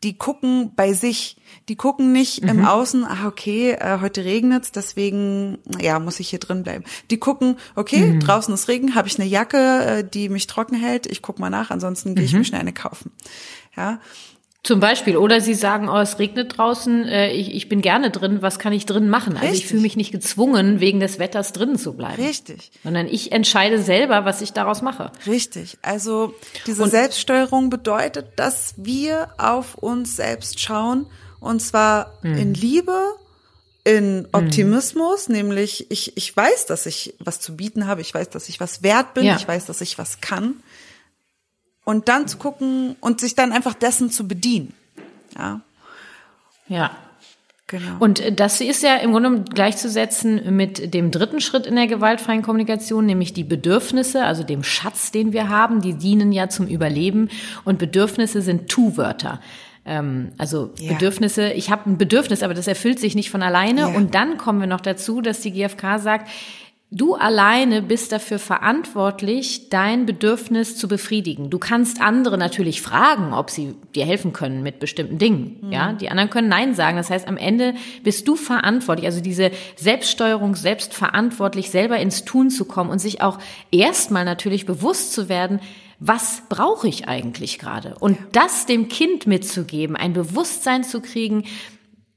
[SPEAKER 2] die gucken bei sich, die gucken nicht
[SPEAKER 1] Mhm.
[SPEAKER 2] im Außen, ah, okay, äh, heute regnet's, deswegen, ja, muss ich hier drin bleiben. Die gucken, okay,
[SPEAKER 1] Mhm.
[SPEAKER 2] draußen ist Regen, habe ich eine Jacke, äh, die mich trocken hält, ich guck mal nach, ansonsten gehe ich
[SPEAKER 1] Mhm.
[SPEAKER 2] mir schnell eine kaufen. Ja,
[SPEAKER 1] Zum Beispiel. Oder sie sagen, oh, es regnet draußen, äh, ich, ich bin gerne drin, was kann ich drin machen? Also ich
[SPEAKER 2] Richtig.
[SPEAKER 1] fühle mich nicht gezwungen, wegen des Wetters drinnen zu bleiben.
[SPEAKER 2] richtig.
[SPEAKER 1] Sondern ich entscheide selber, was ich daraus mache.
[SPEAKER 2] Richtig. Also diese Selbststeuerung bedeutet, dass wir auf uns selbst schauen und zwar
[SPEAKER 1] Mhm.
[SPEAKER 2] in Liebe, in Optimismus, nämlich ich, ich weiß, dass ich was zu bieten habe, ich weiß, dass ich was wert bin,
[SPEAKER 1] Ja.
[SPEAKER 2] ich weiß, dass ich was kann. Und dann zu gucken und sich dann einfach dessen zu bedienen. Ja,
[SPEAKER 1] Ja.
[SPEAKER 2] genau.
[SPEAKER 1] Und äh, das ist ja im Grunde gleichzusetzen mit dem dritten Schritt in der gewaltfreien Kommunikation, nämlich die Bedürfnisse, also dem Schatz, den wir haben, die dienen ja zum Überleben. Und Bedürfnisse sind Tu-Wörter. Ähm, also
[SPEAKER 2] Ja.
[SPEAKER 1] Bedürfnisse, ich habe ein Bedürfnis, aber das erfüllt sich nicht von alleine.
[SPEAKER 2] Ja.
[SPEAKER 1] Und dann kommen wir noch dazu, dass die GfK sagt, Du alleine bist dafür verantwortlich, dein Bedürfnis zu befriedigen. Du kannst andere natürlich fragen, ob sie dir helfen können mit bestimmten Dingen. Ja, die anderen können Nein sagen. Das heißt, am Ende bist du verantwortlich. Also diese Selbststeuerung, selbstverantwortlich, selber ins Tun zu kommen und sich auch erstmal natürlich bewusst zu werden, was brauche ich eigentlich gerade? Und das dem Kind mitzugeben, ein Bewusstsein zu kriegen,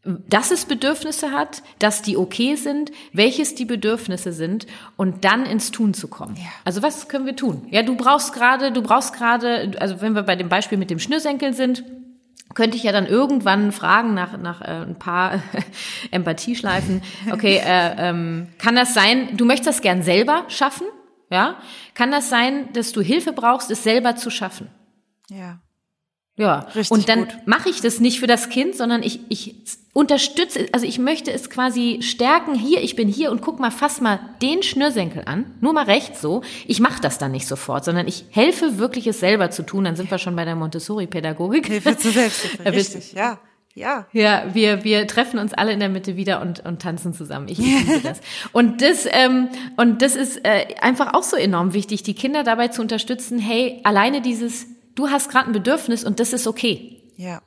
[SPEAKER 1] dass es Bedürfnisse hat, dass die okay sind, welches die Bedürfnisse sind und dann ins Tun zu kommen.
[SPEAKER 2] Ja.
[SPEAKER 1] Also was können wir tun? Ja, du brauchst gerade, du brauchst gerade, also wenn wir bei dem Beispiel mit dem Schnürsenkel sind, könnte ich ja dann irgendwann fragen nach, nach äh, ein paar [laughs] Empathieschleifen. Okay, äh, ähm, kann das sein, du möchtest das gern selber schaffen? Ja? Kann das sein, dass du Hilfe brauchst, es selber zu schaffen?
[SPEAKER 2] ja.
[SPEAKER 1] Ja,
[SPEAKER 2] Richtig
[SPEAKER 1] und dann mache ich das nicht für das Kind, sondern ich, ich unterstütze, also ich möchte es quasi stärken. Hier, ich bin hier und guck mal, fass mal den Schnürsenkel an, nur mal rechts so. Ich mache das dann nicht sofort, sondern ich helfe wirklich, es selber zu tun. Dann sind wir schon bei der Montessori-Pädagogik.
[SPEAKER 2] Hilfe zur Selbsthilfe. [laughs]
[SPEAKER 1] Da bist-
[SPEAKER 2] Richtig, ja. Ja.
[SPEAKER 1] Ja, wir, wir treffen uns alle in der Mitte wieder und, und tanzen zusammen. Ich liebe [laughs] das. Und das, ähm, und das ist äh, einfach auch so enorm wichtig, die Kinder dabei zu unterstützen, hey, alleine dieses, du hast gerade ein Bedürfnis und das ist okay.
[SPEAKER 2] Ja.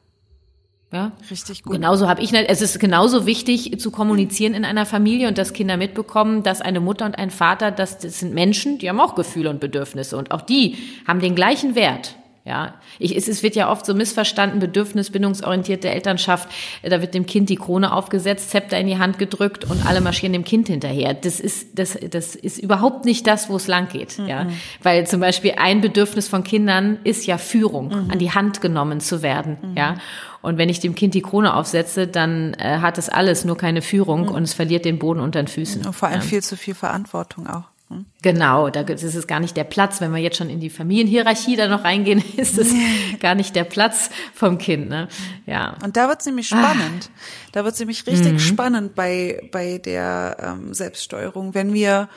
[SPEAKER 1] Ja,
[SPEAKER 2] Richtig gut.
[SPEAKER 1] Genauso habe ich, es ist genauso wichtig zu kommunizieren in einer Familie und dass Kinder mitbekommen, dass eine Mutter und ein Vater, das, das sind Menschen, die haben auch Gefühle und Bedürfnisse und auch die haben den gleichen Wert. Ja, ich, es, es wird ja oft so missverstanden, bedürfnisbindungsorientierte Elternschaft, da wird dem Kind die Krone aufgesetzt, Zepter in die Hand gedrückt und alle marschieren dem Kind hinterher. Das ist, das, das ist überhaupt nicht das, wo es lang geht. Ja, weil zum Beispiel ein Bedürfnis von Kindern ist ja Führung, an die Hand genommen zu werden. Ja, und wenn ich dem Kind die Krone aufsetze, dann äh, hat es alles, nur keine Führung und es verliert den Boden unter den Füßen.
[SPEAKER 2] Und vor allem viel zu viel Verantwortung auch. Hm?
[SPEAKER 1] Genau, da ist gar nicht der Platz. Wenn wir jetzt schon in die Familienhierarchie da noch reingehen, [laughs] ist es gar nicht der Platz vom Kind. Ne? Ja.
[SPEAKER 2] Und da wird's nämlich
[SPEAKER 1] Ah.
[SPEAKER 2] spannend. Da wird's nämlich richtig
[SPEAKER 1] Mhm.
[SPEAKER 2] spannend bei, bei der ähm, Selbststeuerung, wenn wir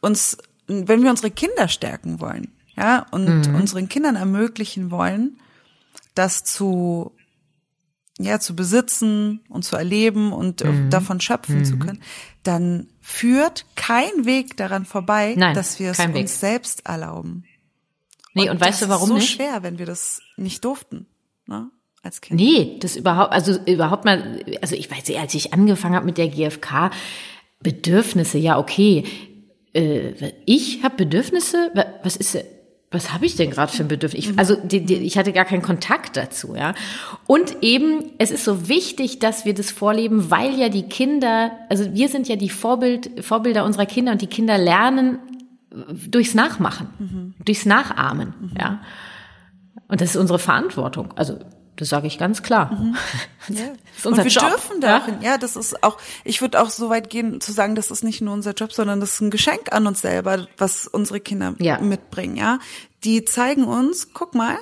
[SPEAKER 2] uns, wenn wir unsere Kinder stärken wollen, ja, und
[SPEAKER 1] Mhm.
[SPEAKER 2] unseren Kindern ermöglichen wollen, das zu ja, zu besitzen und zu erleben und äh,
[SPEAKER 1] Mhm.
[SPEAKER 2] davon schöpfen zu können, dann führt kein Weg daran vorbei,
[SPEAKER 1] Nein,
[SPEAKER 2] dass wir es
[SPEAKER 1] kein Weg.
[SPEAKER 2] uns selbst erlauben.
[SPEAKER 1] Nee, und, weißt
[SPEAKER 2] das
[SPEAKER 1] du warum
[SPEAKER 2] ist so
[SPEAKER 1] nicht?
[SPEAKER 2] schwer, wenn wir das nicht durften, ne, als Kind.
[SPEAKER 1] Nee, das überhaupt, also überhaupt mal, also ich weiß, als ich angefangen habe mit der GfK, Bedürfnisse, ja, okay. Äh, ich habe Bedürfnisse, Wa- was ist, was habe ich denn gerade für ein Bedürfnis? Ich, also die, die, ich hatte gar keinen Kontakt dazu, ja. Und eben, es ist so wichtig, dass wir das vorleben, weil ja die Kinder, also wir sind ja die Vorbild, Vorbilder unserer Kinder und die Kinder lernen durchs Nachmachen, mhm. durchs Nachahmen, mhm. ja. Und das ist unsere Verantwortung. Also das sage ich ganz klar. Mhm. [laughs]
[SPEAKER 2] Ja. und wir Job. dürfen da ja? ja, das ist auch, ich würde auch so weit gehen zu sagen, das ist nicht nur unser Job, sondern das ist ein Geschenk an uns selber, was unsere Kinder ja. mitbringen, ja. Die zeigen uns, guck mal,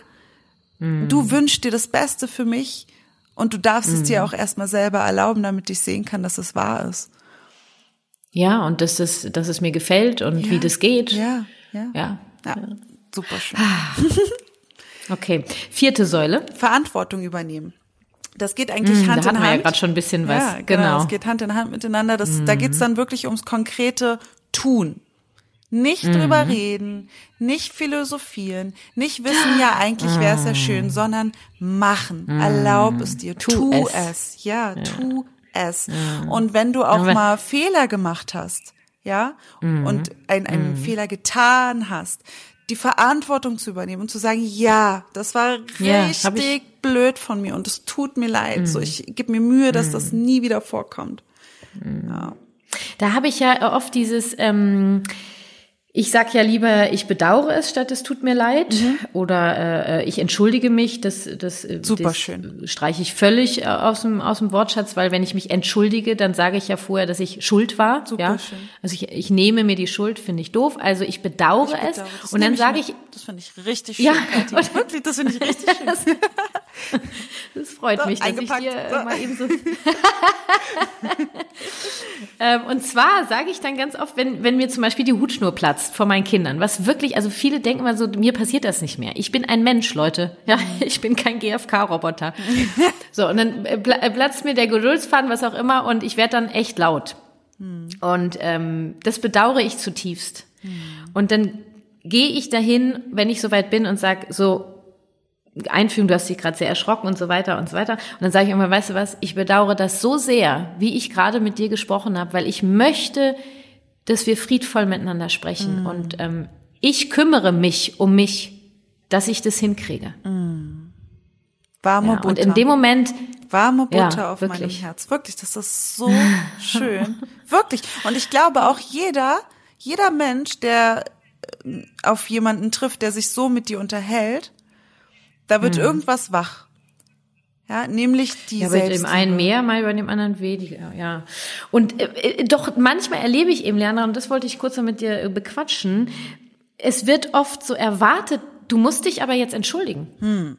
[SPEAKER 2] mhm. du wünschst dir das Beste für mich und du darfst mhm. es dir mhm. auch erstmal selber erlauben, damit ich sehen kann, dass es wahr ist.
[SPEAKER 1] Ja, und dass es, dass es mir gefällt und wie das geht.
[SPEAKER 2] Ja, ja.
[SPEAKER 1] Ja,
[SPEAKER 2] ja. super schön. [laughs]
[SPEAKER 1] Okay, vierte Säule.
[SPEAKER 2] Verantwortung übernehmen. Das geht eigentlich mmh, Hand
[SPEAKER 1] da
[SPEAKER 2] in
[SPEAKER 1] Hand.
[SPEAKER 2] Wir
[SPEAKER 1] ja gerade schon ein bisschen was. Ja,
[SPEAKER 2] genau. genau. Das geht Hand in Hand miteinander. Das, mmh. Da geht's dann wirklich ums konkrete Tun. Nicht mmh. drüber reden, nicht philosophieren, nicht wissen, ja, eigentlich wäre es ja schön, sondern machen. Erlaub es dir. Tu, tu es. es. Ja, ja, tu es. Und wenn du auch mal Fehler gemacht hast, ja, und einen, einen Fehler getan hast, die Verantwortung zu übernehmen und zu sagen, ja, das war richtig ja, blöd von mir und es tut mir leid. Mm. So, ich gebe mir Mühe, dass mm. das nie wieder vorkommt. Mm. Ja.
[SPEAKER 1] Da habe ich ja oft dieses, ähm, ich sag ja lieber, ich bedauere es, statt es tut mir leid. Mhm. Oder äh, ich entschuldige mich. Das, das,
[SPEAKER 2] äh, Super
[SPEAKER 1] das
[SPEAKER 2] schön.
[SPEAKER 1] streiche ich völlig äh, aus dem, aus dem Wortschatz, weil wenn ich mich entschuldige, dann sage ich ja vorher, dass ich schuld war. Super ja? schön. Also ich, ich nehme mir die Schuld, finde ich doof. Also ich bedauere, ich bedauere. es. Und dann sage ich.
[SPEAKER 2] Das finde ich richtig schön. Ja, [laughs] und wirklich, das finde ich richtig schön. [laughs]
[SPEAKER 1] das freut so, mich, dass ich hier so. mal eben so. [laughs] ähm, und zwar sage ich dann ganz oft, wenn, wenn mir zum Beispiel die Hutschnur platzt, vor meinen Kindern. Was wirklich, also viele denken immer so, mir passiert das nicht mehr. Ich bin ein Mensch, Leute. Ja, [laughs] ich bin kein GFK-Roboter. so, und dann äh, äh, platzt mir der Geduldsfaden, was auch immer, und ich werde dann echt laut. Und ähm, das bedauere ich zutiefst. Und dann gehe ich dahin, wenn ich soweit bin und sag so, Einführung, du hast dich gerade sehr erschrocken und so weiter und so weiter. Und dann sage ich immer, weißt du was, ich bedauere das so sehr, wie ich gerade mit dir gesprochen habe, weil ich möchte dass wir friedvoll miteinander sprechen. Mm. Und ähm, ich kümmere mich um mich, dass ich das hinkriege.
[SPEAKER 2] Mm. Warme ja, Butter.
[SPEAKER 1] Und in dem Moment.
[SPEAKER 2] Warme Butter ja, auf wirklich. meinem Herz. Wirklich, das ist so [laughs] schön. wirklich. Und ich glaube auch jeder, jeder Mensch, der äh, auf jemanden trifft, der sich so mit dir unterhält, da wird mm. irgendwas wach. Ja, nämlich die
[SPEAKER 1] ja, bei dem einen mehr, mal bei dem anderen weniger, ja. Und äh, äh, doch manchmal erlebe ich eben, Lerner, und das wollte ich kurz noch mit dir äh, bequatschen, es wird oft so erwartet, du musst dich aber jetzt entschuldigen. Hm.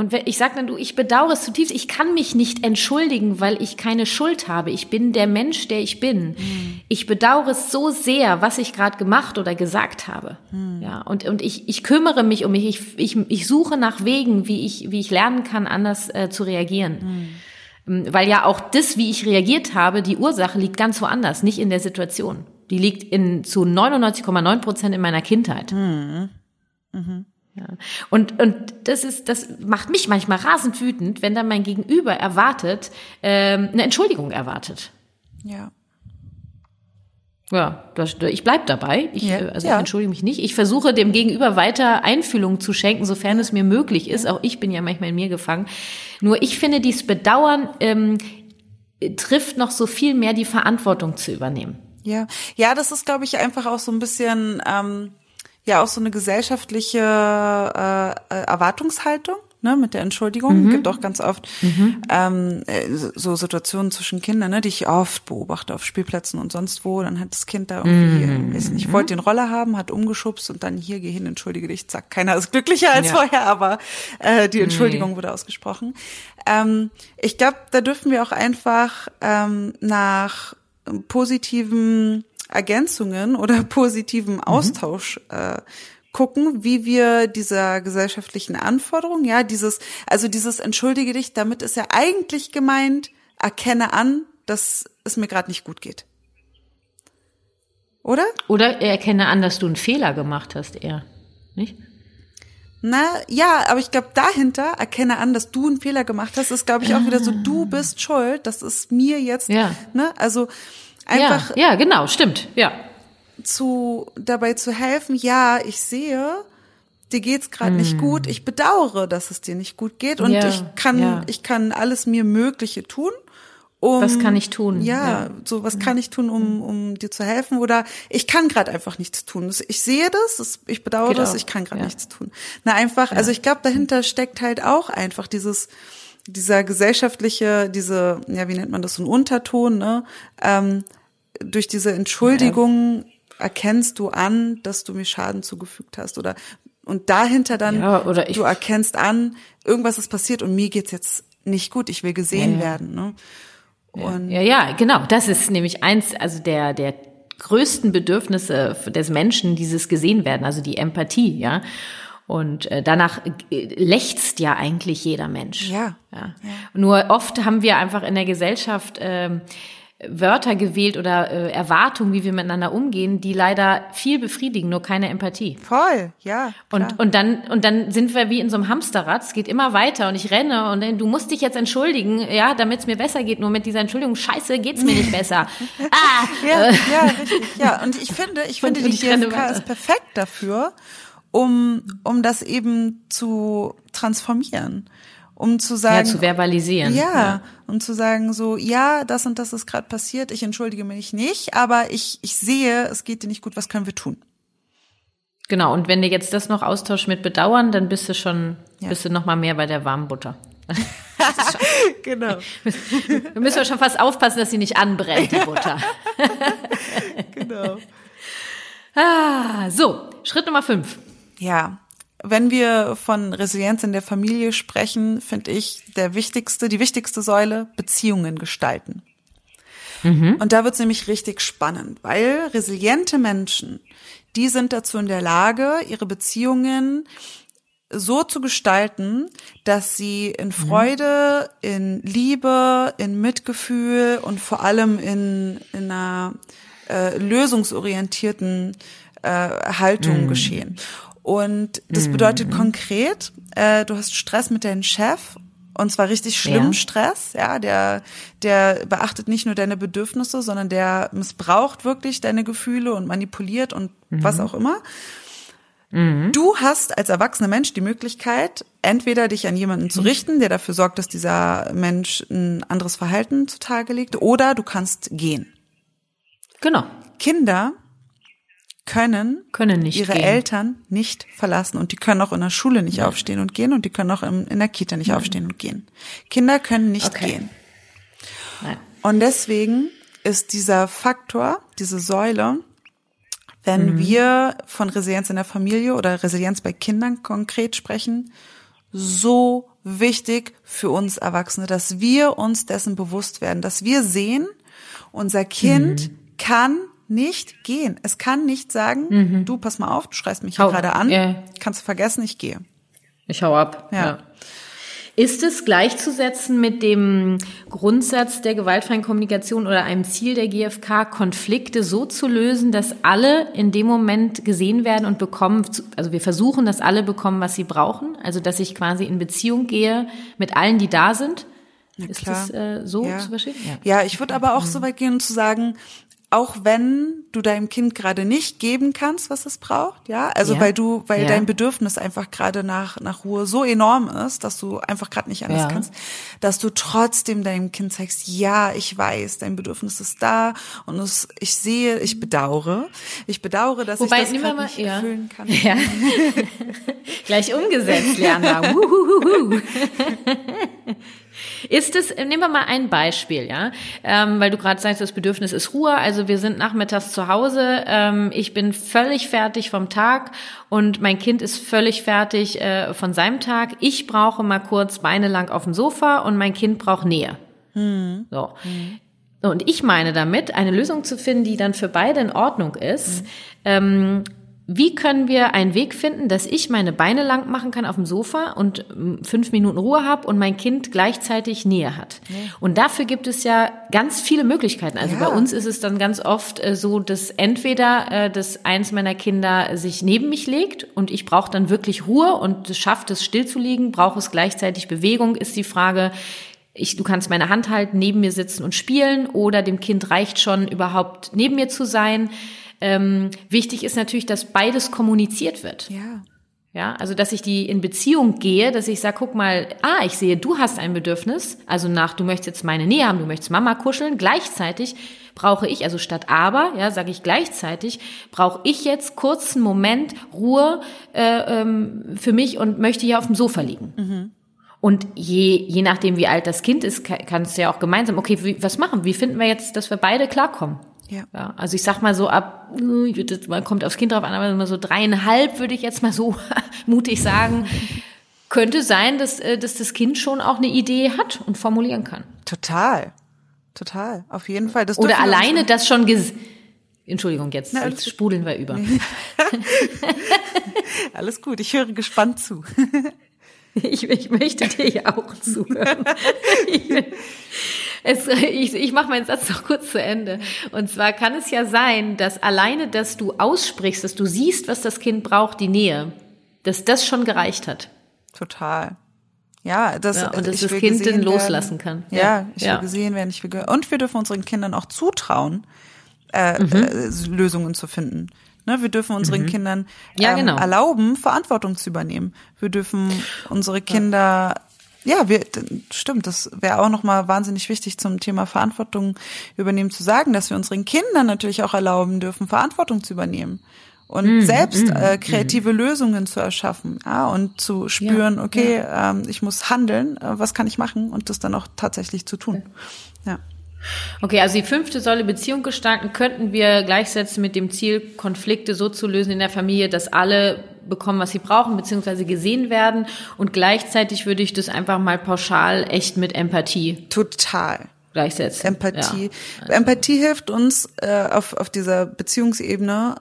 [SPEAKER 1] Und ich sage dann, du, ich bedauere es zutiefst, ich kann mich nicht entschuldigen, weil ich keine Schuld habe. Ich bin der Mensch, der ich bin. Mhm. Ich bedauere es so sehr, was ich gerade gemacht oder gesagt habe. Mhm. Ja, und, und ich, ich kümmere mich um mich. Ich, ich, ich suche nach Wegen, wie ich, wie ich lernen kann, anders äh, zu reagieren. Mhm. Weil ja auch das, wie ich reagiert habe, die Ursache liegt ganz woanders, nicht in der Situation. Die liegt in, zu 99,9 Prozent in meiner Kindheit. Mhm. Ja. Und, und das ist, das macht mich manchmal rasend wütend, wenn dann mein Gegenüber erwartet, ähm, eine Entschuldigung erwartet.
[SPEAKER 2] Ja.
[SPEAKER 1] Ja, das, ich bleib dabei. Ich, ja, also ja. ich entschuldige mich nicht. Ich versuche dem Gegenüber weiter Einfühlung zu schenken, sofern es mir möglich ist. Auch ich bin ja manchmal in mir gefangen. Nur ich finde, dieses Bedauern ähm, trifft noch so viel mehr die Verantwortung zu übernehmen.
[SPEAKER 2] Ja, ja, das ist, glaube ich, einfach auch so ein bisschen ähm, ja auch so eine gesellschaftliche äh, äh, Erwartungshaltung ne, mit der Entschuldigung. Mhm. Gibt auch ganz oft mhm. ähm, äh, so Situationen zwischen Kindern, ne, die ich oft beobachte auf Spielplätzen und sonst wo. Dann hat das Kind da irgendwie, mhm. weiß nicht, wollte den Roller haben, hat umgeschubst und dann hier geh hin, entschuldige dich, zack, keiner ist glücklicher als ja. vorher, aber äh, die Entschuldigung wurde ausgesprochen. Ähm, ich glaube, da dürfen wir auch einfach ähm, nach positiven Ergänzungen oder [laughs] positiven mhm. Austausch mhm. äh, gucken, wie wir dieser gesellschaftlichen Anforderung, ja, dieses, also dieses entschuldige dich, damit ist ja eigentlich gemeint, erkenne an, dass es mir gerade nicht gut geht. Oder?
[SPEAKER 1] Oder erkenne an, dass du einen Fehler gemacht hast, eher. Nicht?
[SPEAKER 2] Na, ja, aber ich glaube, dahinter erkenne an, dass du einen Fehler gemacht hast, ist, glaube ich, auch wieder so, du bist schuld, das ist mir jetzt, ja. ne, also,
[SPEAKER 1] Einfach ja, ja, genau, stimmt, ja.
[SPEAKER 2] Zu, dabei zu helfen, ja, ich sehe, dir geht's gerade mm. nicht gut, ich bedauere, dass es dir nicht gut geht und ja, ich kann, ja. ich kann alles mir Mögliche tun. Um,
[SPEAKER 1] was kann ich tun?
[SPEAKER 2] Ja, ja. so was kann ich tun, um, um dir zu helfen? Oder ich kann gerade einfach nichts tun. Ich sehe das, ich bedauere das, ich kann gerade nichts tun. Na einfach, also ich glaube, dahinter steckt halt auch einfach dieses, dieser gesellschaftliche, diese, ja, wie nennt man das, so ein Unterton, ne? Ähm, durch diese Entschuldigung erkennst du an, dass du mir Schaden zugefügt hast oder und dahinter dann
[SPEAKER 1] ja, oder ich,
[SPEAKER 2] du erkennst an, irgendwas ist passiert und mir geht's jetzt nicht gut, ich will gesehen ja, werden. Ne?
[SPEAKER 1] Und ja, ja, genau. Das ist nämlich eins, also der der größten Bedürfnisse des Menschen, dieses gesehen werden, also die Empathie, ja. Und äh, danach äh, lechzt ja eigentlich jeder Mensch.
[SPEAKER 2] Ja.
[SPEAKER 1] ja. Nur oft haben wir einfach in der Gesellschaft ähm, Wörter gewählt oder äh, Erwartungen, wie wir miteinander umgehen, die leider viel befriedigen, nur keine Empathie.
[SPEAKER 2] Voll, ja.
[SPEAKER 1] Klar. Und und dann und dann sind wir wie in so einem Hamsterrad. Es geht immer weiter und ich renne und dann, du musst dich jetzt entschuldigen, ja, damit es mir besser geht. Nur mit dieser Entschuldigung, Scheiße, geht's mir nicht besser. [laughs]
[SPEAKER 2] ah, ja, [laughs] ja, richtig. Ja, und ich finde, ich finde, und, die GfK ist perfekt dafür, um um das eben zu transformieren um zu sagen.
[SPEAKER 1] Ja, zu verbalisieren.
[SPEAKER 2] Ja, ja. um zu sagen so, ja, das und das ist gerade passiert, ich entschuldige mich nicht, aber ich, ich sehe, es geht dir nicht gut, was können wir tun?
[SPEAKER 1] Genau, und wenn du jetzt das noch austauschst mit Bedauern, dann bist du schon, ja. bist du noch mal mehr bei der warmen Butter. [laughs]
[SPEAKER 2] genau. [laughs]
[SPEAKER 1] Wir müssen schon fast aufpassen, dass sie nicht anbrennt, die Butter. [laughs]
[SPEAKER 2] genau.
[SPEAKER 1] Ah, so, Schritt Nummer fünf.
[SPEAKER 2] Ja, wenn wir von Resilienz in der Familie sprechen, finde ich der wichtigste, die wichtigste Säule Beziehungen gestalten. Mhm. Und da wird es nämlich richtig spannend, weil resiliente Menschen, die sind dazu in der Lage, ihre Beziehungen so zu gestalten, dass sie in mhm. Freude, in Liebe, in Mitgefühl und vor allem in, in einer äh, lösungsorientierten äh, Haltung mhm. geschehen. Und das mhm. bedeutet mhm. konkret, äh, du hast Stress mit deinem Chef und zwar richtig schlimm ja. Stress, ja, der, der beachtet nicht nur deine Bedürfnisse, sondern der missbraucht wirklich deine Gefühle und manipuliert und mhm. was auch immer. Mhm. Du hast als erwachsener Mensch die Möglichkeit, entweder dich an jemanden zu mhm. richten, der dafür sorgt, dass dieser Mensch ein anderes Verhalten zutage legt, oder du kannst gehen.
[SPEAKER 1] Genau.
[SPEAKER 2] Kinder können,
[SPEAKER 1] können nicht
[SPEAKER 2] ihre
[SPEAKER 1] gehen.
[SPEAKER 2] Eltern nicht verlassen und die können auch in der Schule nicht ja. aufstehen und gehen und die können auch in, der Kita nicht Nein. aufstehen und gehen. Kinder können nicht okay. gehen. Nein. Und deswegen ist dieser Faktor, diese Säule, wenn mhm. wir von Resilienz in der Familie oder Resilienz bei Kindern konkret sprechen, so wichtig für uns Erwachsene, dass wir uns dessen bewusst werden, dass wir sehen, unser Kind mhm. kann nicht gehen. Es kann nicht sagen, mhm. du pass mal auf, du schreist mich hier gerade an, yeah. kannst du vergessen, ich gehe.
[SPEAKER 1] Ich hau ab. Ja. ja. Ist es gleichzusetzen mit dem Grundsatz der gewaltfreien Kommunikation oder einem Ziel der GfK, Konflikte so zu lösen, dass alle in dem Moment gesehen werden und bekommen, also wir versuchen, dass alle bekommen, was sie brauchen, also dass ich quasi in Beziehung gehe mit allen, die da sind? Ist das äh, so
[SPEAKER 2] ja.
[SPEAKER 1] zu verstehen?
[SPEAKER 2] Ja, ja ich würde aber auch so weit gehen zu sagen, auch wenn du deinem Kind gerade nicht geben kannst, was es braucht, ja, also ja. weil du, weil ja. dein Bedürfnis einfach gerade nach nach Ruhe so enorm ist, dass du einfach gerade nicht anders ja. kannst, dass du trotzdem deinem Kind zeigst, ja, ich weiß, dein Bedürfnis ist da und es, ich sehe, ich bedauere, ich bedauere, dass Wobei, ich das mal, nicht erfüllen kann. [laughs] Ja.
[SPEAKER 1] Gleich umgesetzt, Jana. [laughs] Ist es, nehmen wir mal ein Beispiel, ja, ähm, weil du gerade sagst, das Bedürfnis ist Ruhe. Also wir sind nachmittags zu Hause, ähm, ich bin völlig fertig vom Tag und mein Kind ist völlig fertig äh, von seinem Tag. Ich brauche mal kurz Beine lang auf dem Sofa und mein Kind braucht Nähe. Hm. So. Hm. Und ich meine damit, eine Lösung zu finden, die dann für beide in Ordnung ist. Mhm. Ähm, wie können wir einen Weg finden, dass ich meine Beine lang machen kann auf dem Sofa und mm, fünf Minuten Ruhe habe und mein Kind gleichzeitig Nähe hat? Ja. Und dafür gibt es ja ganz viele Möglichkeiten. Also ja. bei uns ist es dann ganz oft äh, so, dass entweder äh, dass eins meiner Kinder sich neben mich legt und ich brauche dann wirklich Ruhe und es schafft es still zu liegen, brauche es gleichzeitig Bewegung, ist die Frage, ich, du kannst meine Hand halten, neben mir sitzen und spielen oder dem Kind reicht schon überhaupt neben mir zu sein. Ähm, wichtig ist natürlich, dass beides kommuniziert wird.
[SPEAKER 2] Ja.
[SPEAKER 1] Ja, also dass ich die in Beziehung gehe, dass ich sage, guck mal, ah, ich sehe, du hast ein Bedürfnis, also nach, du möchtest jetzt meine Nähe haben, du möchtest Mama kuscheln, gleichzeitig brauche ich, also statt aber, ja, sage ich gleichzeitig, brauche ich jetzt kurzen Moment Ruhe äh, ähm, für mich und möchte hier auf dem Sofa liegen. Mhm. Und je, je nachdem, wie alt das Kind ist, kann es ja auch gemeinsam, okay, wie, was machen? Wie finden wir jetzt, dass wir beide klarkommen? Ja. ja. Also ich sag mal so ab, man kommt aufs Kind drauf an, aber so dreieinhalb würde ich jetzt mal so [laughs] mutig sagen, könnte sein, dass, äh, dass das Kind schon auch eine Idee hat und formulieren kann.
[SPEAKER 2] Total. Total. Auf jeden Fall.
[SPEAKER 1] Das Oder alleine das schon ges Entschuldigung, jetzt, Na, jetzt sprudeln wir über. [laughs]
[SPEAKER 2] alles gut, ich höre gespannt zu. [laughs]
[SPEAKER 1] ich, ich möchte dir ja auch zuhören. Ich, es, [laughs] ich, ich mache meinen Satz noch kurz zu Ende. Und zwar kann es ja sein, dass alleine, dass du aussprichst, dass du siehst, was das Kind braucht, die Nähe, dass das schon gereicht hat.
[SPEAKER 2] Total. Ja, das, ja,
[SPEAKER 1] und dass das Kind den loslassen kann.
[SPEAKER 2] Ja, ja ich ja. will gesehen werden, ich will und wir dürfen unseren Kindern auch zutrauen, äh, mhm. äh, Lösungen zu finden. Ne, wir dürfen unseren mhm. Kindern ähm, genau. erlauben, Verantwortung zu übernehmen. Wir dürfen unsere Kinder ja, wir, stimmt, das wäre auch nochmal wahnsinnig wichtig zum Thema Verantwortung übernehmen zu sagen, dass wir unseren Kindern natürlich auch erlauben dürfen, Verantwortung zu übernehmen und mm, selbst mm, äh, kreative mm. Lösungen zu erschaffen ja, und zu spüren, ja, okay, ja. Ähm, ich muss handeln, äh, was kann ich machen und das dann auch tatsächlich zu tun. Ja.
[SPEAKER 1] Okay, also die fünfte Säule Beziehung gestalten könnten wir gleichsetzen mit dem Ziel, Konflikte so zu lösen in der Familie, dass alle bekommen, was sie brauchen, beziehungsweise gesehen werden. Und gleichzeitig würde ich das einfach mal pauschal echt mit Empathie.
[SPEAKER 2] Total.
[SPEAKER 1] Gleichsetzen.
[SPEAKER 2] Empathie. Ja. Empathie hilft uns äh, auf, auf dieser Beziehungsebene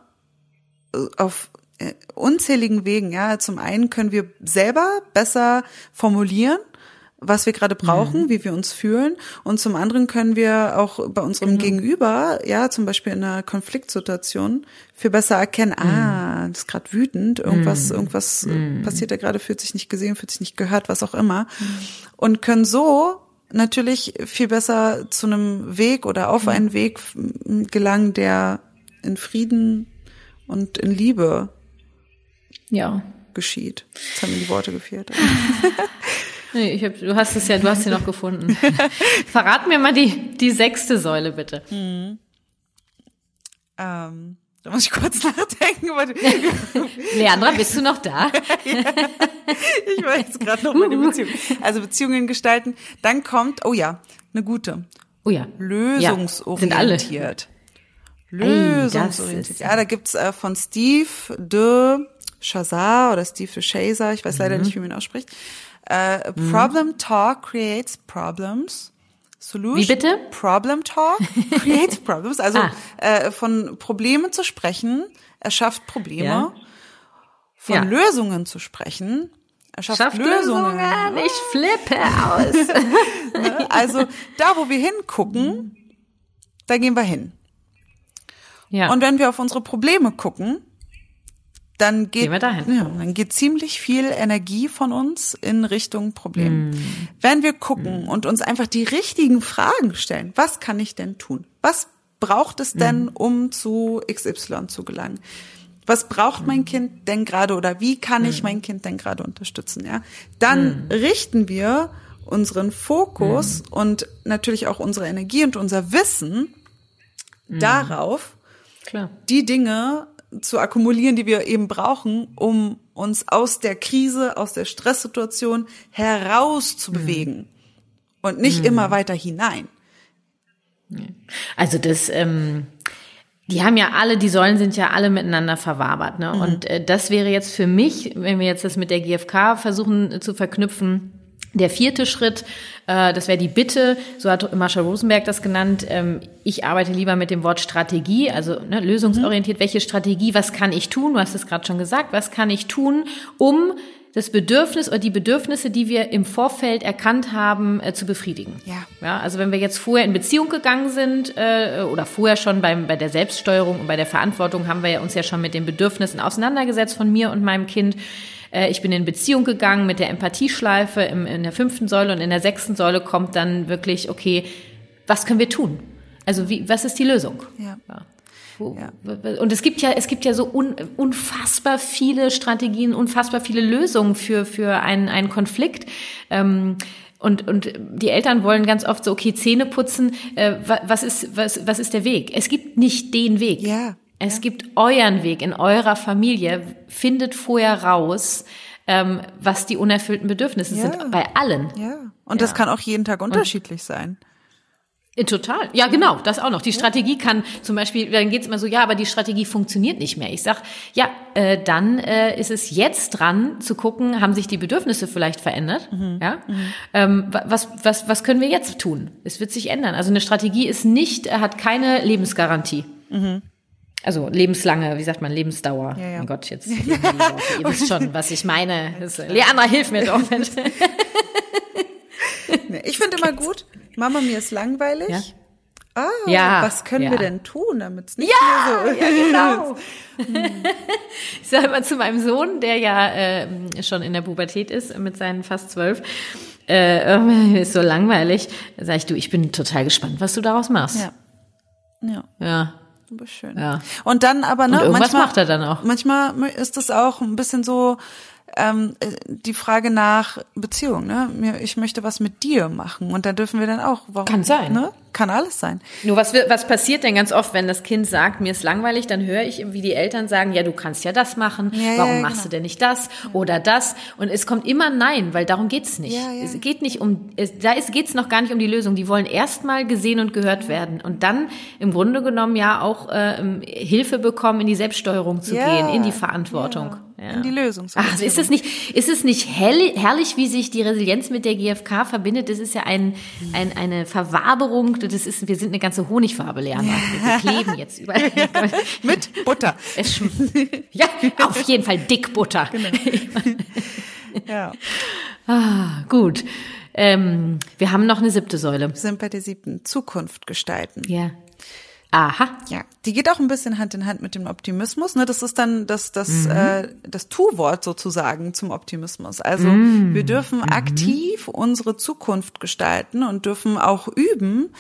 [SPEAKER 2] äh, auf äh, unzähligen Wegen. Ja, zum einen können wir selber besser formulieren was wir gerade brauchen, mhm. wie wir uns fühlen. Und zum anderen können wir auch bei unserem genau. Gegenüber, ja, zum Beispiel in einer Konfliktsituation, viel besser erkennen, mhm. ah, das ist gerade wütend, irgendwas, mhm. irgendwas mhm. passiert da gerade, fühlt sich nicht gesehen, fühlt sich nicht gehört, was auch immer. Mhm. Und können so natürlich viel besser zu einem Weg oder auf mhm. einen Weg gelangen, der in Frieden und in Liebe
[SPEAKER 1] ja.
[SPEAKER 2] geschieht. Jetzt haben mir die Worte gefehlt. [laughs] [laughs]
[SPEAKER 1] Nee, ich hab, du hast es ja, du hast sie noch gefunden. [laughs] Verrat mir mal die, die sechste Säule, bitte. Mhm.
[SPEAKER 2] Ähm, da muss ich kurz [laughs] nachdenken. [laughs]
[SPEAKER 1] Leandra, bist du noch da?
[SPEAKER 2] ja, ich war jetzt gerade noch meine Beziehung. Also Beziehungen gestalten. Dann kommt, oh ja, eine gute.
[SPEAKER 1] Oh ja.
[SPEAKER 2] Lösungsorientiert. Ja, Lösungsorientiert. ja, da gibt's äh, von Steve de Chazar oder Steve de Chaser, ich weiß leider mhm. nicht, wie man ihn ausspricht. Uh, mhm. Problem Talk creates problems.
[SPEAKER 1] Solution. Wie bitte?
[SPEAKER 2] Problem Talk [laughs] creates problems. Also ah. äh, von Problemen zu sprechen, erschafft Probleme. Ja. Von ja. Lösungen zu sprechen, erschafft Schafft Lösungen. Lösungen.
[SPEAKER 1] Ich flippe [laughs] aus.
[SPEAKER 2] ne? Also da, wo wir hingucken, da gehen wir hin. Ja. Und wenn wir auf unsere Probleme gucken, dann geht, ja, dann geht ziemlich viel Energie von uns in Richtung Problem. Mm. Wenn wir gucken mm. und uns einfach die richtigen Fragen stellen, was kann ich denn tun? Was braucht es denn, mm. um zu XY zu gelangen? Was braucht mein. Kind denn gerade oder wie kann ich mein Kind denn gerade unterstützen? Ja, dann richten wir unseren Fokus und natürlich auch unsere Energie und unser Wissen darauf, Klar. die Dinge zu akkumulieren, die wir eben brauchen, um uns aus der Krise, aus der Stresssituation herauszubewegen mhm. und nicht mhm. immer weiter hinein.
[SPEAKER 1] Also das, ähm, die haben ja alle, die Säulen sind ja alle miteinander verwabert. Ne? Mhm. Und äh, das wäre jetzt für mich, wenn wir jetzt das mit der GfK versuchen äh, zu verknüpfen, der vierte Schritt, äh, das wäre die Bitte, so hat Marsha Rosenberg das genannt. Ähm, ich arbeite lieber mit dem Wort Strategie, also ne, lösungsorientiert. Mhm. Welche Strategie, was kann ich tun? Du hast es gerade schon gesagt. Was kann ich tun, um das Bedürfnis oder die Bedürfnisse, die wir im Vorfeld erkannt haben, äh, zu befriedigen. Ja. ja. Also wenn wir jetzt vorher in Beziehung gegangen sind äh, oder vorher schon beim, bei der Selbststeuerung und bei der Verantwortung haben wir uns ja schon mit den Bedürfnissen auseinandergesetzt von mir und meinem Kind. Äh, ich bin in Beziehung gegangen mit der Empathieschleife im, in der fünften Säule und in der sechsten Säule kommt dann wirklich, okay, was können wir tun? Also wie, was ist die Lösung?
[SPEAKER 2] Ja. ja.
[SPEAKER 1] Ja. Und es gibt ja, es gibt ja so un, unfassbar viele Strategien, unfassbar viele Lösungen für, für einen, einen Konflikt. Ähm, und, und die Eltern wollen ganz oft so, okay, Zähne putzen, äh, was, ist, was, was ist der Weg? Es gibt nicht den Weg.
[SPEAKER 2] Ja.
[SPEAKER 1] Es ja. gibt euren Weg in eurer Familie. Findet vorher raus, ähm, was die unerfüllten Bedürfnisse ja. sind, bei allen.
[SPEAKER 2] Ja. Und ja. das kann auch jeden Tag unterschiedlich und, sein.
[SPEAKER 1] Äh, total. Ja, genau, das auch noch. Die Strategie kann zum Beispiel, dann geht's immer so, ja, aber die Strategie funktioniert nicht mehr. Ich sag, ja, äh, dann äh, ist es jetzt dran zu gucken, haben sich die Bedürfnisse vielleicht verändert? Mhm. Ja? Mhm. Ähm, was, was, was können wir jetzt tun? Es wird sich ändern. Also eine Strategie ist nicht, hat keine Lebensgarantie. Mhm. Also lebenslange, wie sagt man, Lebensdauer. Ja, ja. Mein Gott, jetzt [laughs] ihr wisst schon, was ich meine. Leandra, hilf mir doch. [laughs]
[SPEAKER 2] ich finde immer gut, Mama, mir ist langweilig. Ja. Ah, ja, was können ja. wir denn tun, damit es nicht
[SPEAKER 1] ja, mehr so ja, [laughs] genau. ich sage immer zu meinem Sohn, der ja äh, schon in der Pubertät ist, mit seinen fast zwölf, äh, ist so langweilig, sag ich, du, ich bin total gespannt, was du daraus machst.
[SPEAKER 2] Ja. Ja.
[SPEAKER 1] Ja.
[SPEAKER 2] Aber schön. Ja. Und dann aber, ne,
[SPEAKER 1] Und manchmal, macht er dann auch.
[SPEAKER 2] Manchmal ist es auch ein bisschen so, ähm, die Frage nach Beziehung. Ne? Ich möchte was mit dir machen und da dürfen wir dann auch.
[SPEAKER 1] Warum, Kann sein.
[SPEAKER 2] Ne? Kann alles sein.
[SPEAKER 1] Nur was, was passiert denn ganz oft, wenn das Kind sagt, mir ist langweilig, dann höre ich, wie die Eltern sagen, ja, du kannst ja das machen, ja, warum ja, machst genau. du denn nicht das oder das? Und es kommt immer Nein, weil darum geht's nicht. Ja, es geht nicht um, es, da ist, geht's noch gar nicht um die Lösung. Die wollen erstmal gesehen und gehört werden und dann im Grunde genommen ja auch äh, Hilfe bekommen, in die Selbststeuerung zu gehen, in die Verantwortung.
[SPEAKER 2] Ja. In die Lösung.
[SPEAKER 1] Ach, ist es nicht, ist es nicht herrlich, wie sich die Resilienz mit der GfK verbindet? Das ist ja ein, ein, eine Verwaberung das ist, wir sind eine ganze Honigfarbe, Lerner. Wir [laughs] kleben jetzt überall.
[SPEAKER 2] Mit Butter.
[SPEAKER 1] ja, auf jeden Fall dick Butter. Genau. [laughs]
[SPEAKER 2] ja.
[SPEAKER 1] Ah, gut. Ähm, wir haben noch eine siebte Säule.
[SPEAKER 2] Wir sind bei der siebten. Zukunft gestalten.
[SPEAKER 1] Ja. Aha.
[SPEAKER 2] Ja, die geht auch ein bisschen Hand in Hand mit dem Optimismus. Ne? Das ist dann das, das, mhm. äh, das Tu-Wort sozusagen zum Optimismus. Also mhm. wir dürfen mhm. aktiv unsere Zukunft gestalten und dürfen auch üben,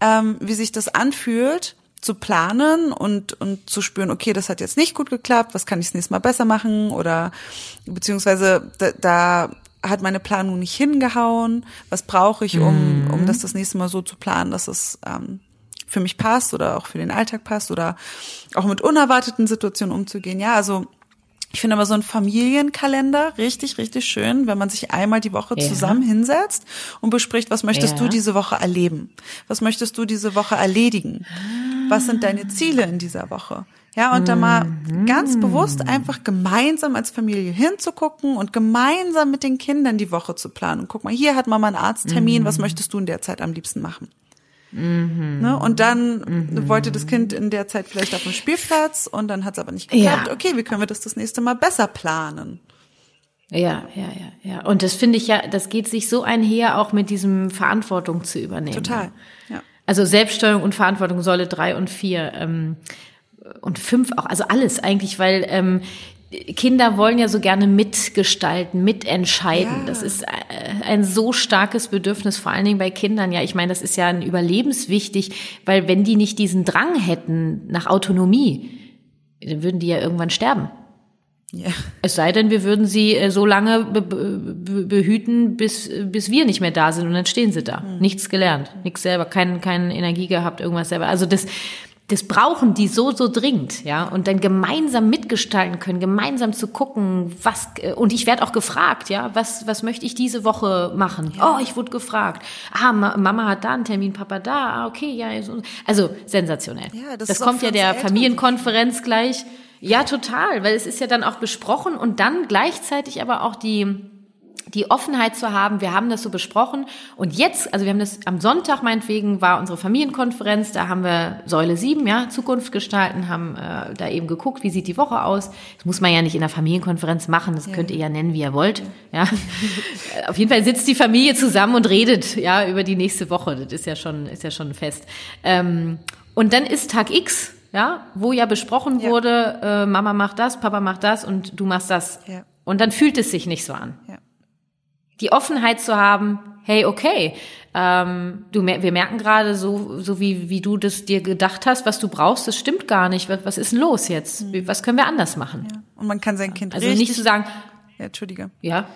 [SPEAKER 2] ähm, wie sich das anfühlt, zu planen und, und zu spüren, okay, das hat jetzt nicht gut geklappt, was kann ich das nächste Mal besser machen oder beziehungsweise da, da hat meine Planung nicht hingehauen, was brauche ich, um, um das das nächste Mal so zu planen, dass es ähm, für mich passt oder auch für den Alltag passt oder auch mit unerwarteten Situationen umzugehen. Ja, also ich finde aber so ein Familienkalender richtig, richtig schön, wenn man sich einmal die Woche ja. zusammen hinsetzt und bespricht, was möchtest ja. du diese Woche erleben? Was möchtest du diese Woche erledigen? Was sind deine Ziele in dieser Woche? Ja, und da mal ganz mhm. bewusst einfach gemeinsam als Familie hinzugucken und gemeinsam mit den Kindern die Woche zu planen. Und guck mal, hier hat Mama einen Arzttermin, was mhm. möchtest du in der Zeit am liebsten machen? Mhm. Ne? Und dann mhm. wollte das Kind in der Zeit vielleicht auf dem Spielplatz und dann hat es aber nicht geklappt. Ja. Okay, wie können wir das das nächste Mal besser planen?
[SPEAKER 1] Ja, ja, ja, ja. Und das finde ich ja, das geht sich so einher, auch mit diesem Verantwortung zu übernehmen.
[SPEAKER 2] Total, ja.
[SPEAKER 1] Also Selbststeuerung und Verantwortung, Säule drei und vier ähm, und fünf auch, also alles eigentlich, weil ähm, Kinder wollen ja so gerne mitgestalten, mitentscheiden. Ja. Das ist äh, ein so starkes Bedürfnis, vor allen Dingen bei Kindern. Ja, ich meine, das ist ja ein überlebenswichtig, weil wenn die nicht diesen Drang hätten nach Autonomie, dann würden die ja irgendwann sterben. Ja. Es sei denn, wir würden sie äh, so lange be be behüten, bis, bis wir nicht mehr da sind und dann stehen sie da. Mhm. Nichts gelernt, nichts selber, kein, keine Energie gehabt, irgendwas selber. Also das, das brauchen die so, so dringend, ja, und dann gemeinsam mitgestalten können, gemeinsam zu gucken, was, äh, und ich werde auch gefragt, ja, was, was möchte ich diese Woche machen? Ja. Oh, ich wurde gefragt. Ah, Mama hat da einen Termin, Papa da, ah, okay, ja, also sensationell. Ja, das, das kommt ja der Familienkonferenz gleich. Ja, total, weil es ist ja dann auch besprochen und dann gleichzeitig aber auch die, die Offenheit zu haben, wir haben das so besprochen und jetzt, also wir haben das am Sonntag meinetwegen war unsere Familienkonferenz, da haben wir Säule 7, ja, Zukunft gestalten, haben äh, da eben geguckt, wie sieht die Woche aus. Das muss man ja nicht in der Familienkonferenz machen, das ja. könnt ihr ja nennen, wie ihr wollt, ja. [laughs] Auf jeden Fall sitzt die Familie zusammen und redet, ja, über die nächste Woche, das ist ja schon, ist ja schon fest. Ähm, und dann ist Tag X, ja, wo ja besprochen ja. wurde, äh, Mama macht das, Papa macht das und du machst das. Ja. Und dann fühlt es sich nicht so an. Ja die Offenheit zu haben, hey, okay, ähm, du, wir merken gerade so, so wie, wie du das dir gedacht hast, was du brauchst, das stimmt gar nicht. Was, was ist denn los jetzt? Mhm. Was können wir anders machen?
[SPEAKER 2] Ja. Und man kann sein Kind
[SPEAKER 1] also nicht zu sagen,
[SPEAKER 2] ja, Entschuldige.
[SPEAKER 1] Ja.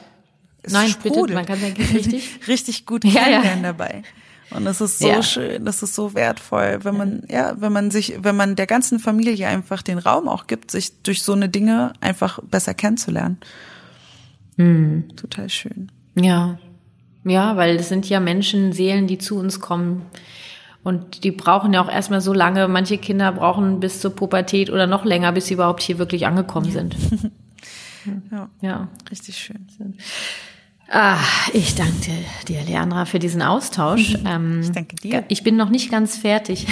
[SPEAKER 2] Es
[SPEAKER 1] Nein,
[SPEAKER 2] sprudelt.
[SPEAKER 1] bitte, man kann sein [laughs] Kind richtig,
[SPEAKER 2] richtig gut
[SPEAKER 1] Ja, ja.
[SPEAKER 2] kennenlernen dabei. Und das ist so
[SPEAKER 1] Ja.
[SPEAKER 2] schön, das ist so wertvoll, wenn man, ja, wenn man sich, wenn man der ganzen Familie einfach den Raum auch gibt, sich durch so eine Dinge einfach besser kennenzulernen.
[SPEAKER 1] Mhm.
[SPEAKER 2] Total schön.
[SPEAKER 1] Ja. Ja, weil es sind ja Menschen, Seelen, die zu uns kommen. Und die brauchen ja auch erstmal so lange. Manche Kinder brauchen bis zur Pubertät oder noch länger, bis sie überhaupt hier wirklich angekommen sind. [laughs]
[SPEAKER 2] Ja,
[SPEAKER 1] Ja.
[SPEAKER 2] richtig schön.
[SPEAKER 1] Ah, ich danke dir, Leandra, für diesen Austausch. [laughs] Ähm,
[SPEAKER 2] Ich danke dir.
[SPEAKER 1] Ich bin noch nicht ganz fertig,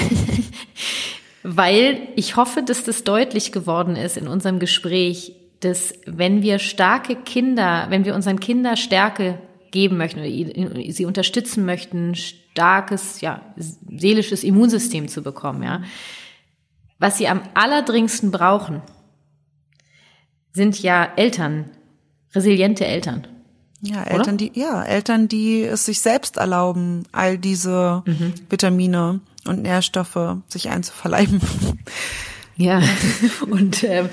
[SPEAKER 1] [laughs] weil ich hoffe, dass das deutlich geworden ist in unserem Gespräch, dass wenn wir starke Kinder, wenn wir unseren Kindern Stärke geben möchten oder sie unterstützen möchten, starkes, ja, seelisches Immunsystem zu bekommen, ja, was sie am allerdringendsten brauchen, sind ja Eltern, resiliente Eltern.
[SPEAKER 2] Ja, Eltern, die, ja, Eltern, die es sich selbst erlauben, all diese Vitamine und Nährstoffe sich einzuverleiben.
[SPEAKER 1] Ja, [laughs] und ähm,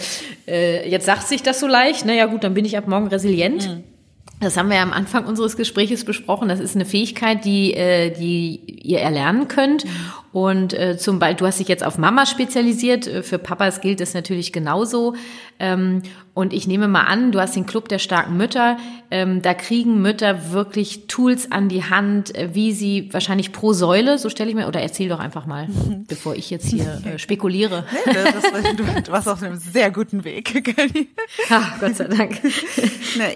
[SPEAKER 1] äh, jetzt sagt sich das so leicht, naja gut, dann bin ich ab morgen resilient. Das haben wir ja am Anfang unseres Gespräches besprochen. Das ist eine Fähigkeit, die, äh, die ihr erlernen könnt. Und äh, zum Beispiel, du hast dich jetzt auf Mama spezialisiert. Äh, Für Papas gilt es natürlich genauso. Ähm, und ich nehme mal an, du hast den Club der starken Mütter. Ähm, da kriegen Mütter wirklich Tools an die Hand, äh, wie sie wahrscheinlich pro Säule, so stelle ich mir, oder erzähl doch einfach mal, [laughs] bevor ich jetzt hier äh, spekuliere. [laughs]
[SPEAKER 2] Das, du, du warst auf einem sehr guten Weg, [laughs] Kelly.
[SPEAKER 1] Gott sei Dank.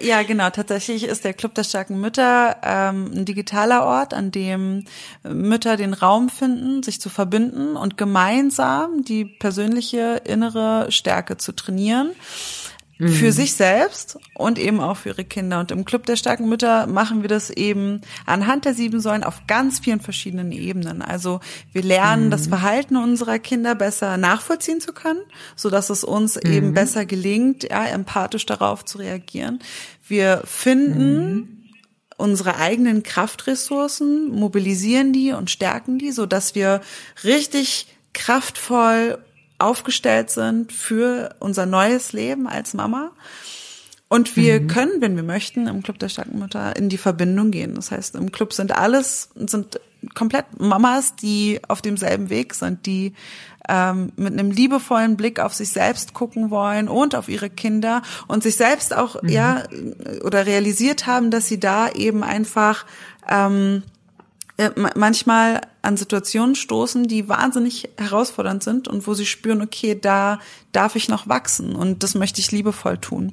[SPEAKER 2] Ja, genau. Tatsächlich ist der Club der starken Mütter ähm, ein digitaler Ort, an dem Mütter den Raum finden, sich zu verbinden und gemeinsam die persönliche innere Stärke zu trainieren. Für sich selbst und eben auch für ihre Kinder. Und im Club der starken Mütter machen wir das eben anhand der sieben Säulen auf ganz vielen verschiedenen Ebenen. Also wir lernen, das Verhalten unserer Kinder besser nachvollziehen zu können, so dass es uns eben besser gelingt, ja, empathisch darauf zu reagieren. Wir finden unsere eigenen Kraftressourcen, mobilisieren die und stärken die, so dass wir richtig kraftvoll aufgestellt sind für unser neues Leben als Mama. Und wir können, wenn wir möchten, im Club der starken Mutter in die Verbindung gehen. Das heißt, im Club sind alles, sind komplett Mamas, die auf demselben Weg sind, die ähm, mit einem liebevollen Blick auf sich selbst gucken wollen und auf ihre Kinder und sich selbst auch, ja, oder realisiert haben, dass sie da eben einfach ähm, äh, ma- manchmal an Situationen stoßen, die wahnsinnig herausfordernd sind und wo sie spüren, okay, da darf ich noch wachsen und das möchte ich liebevoll tun.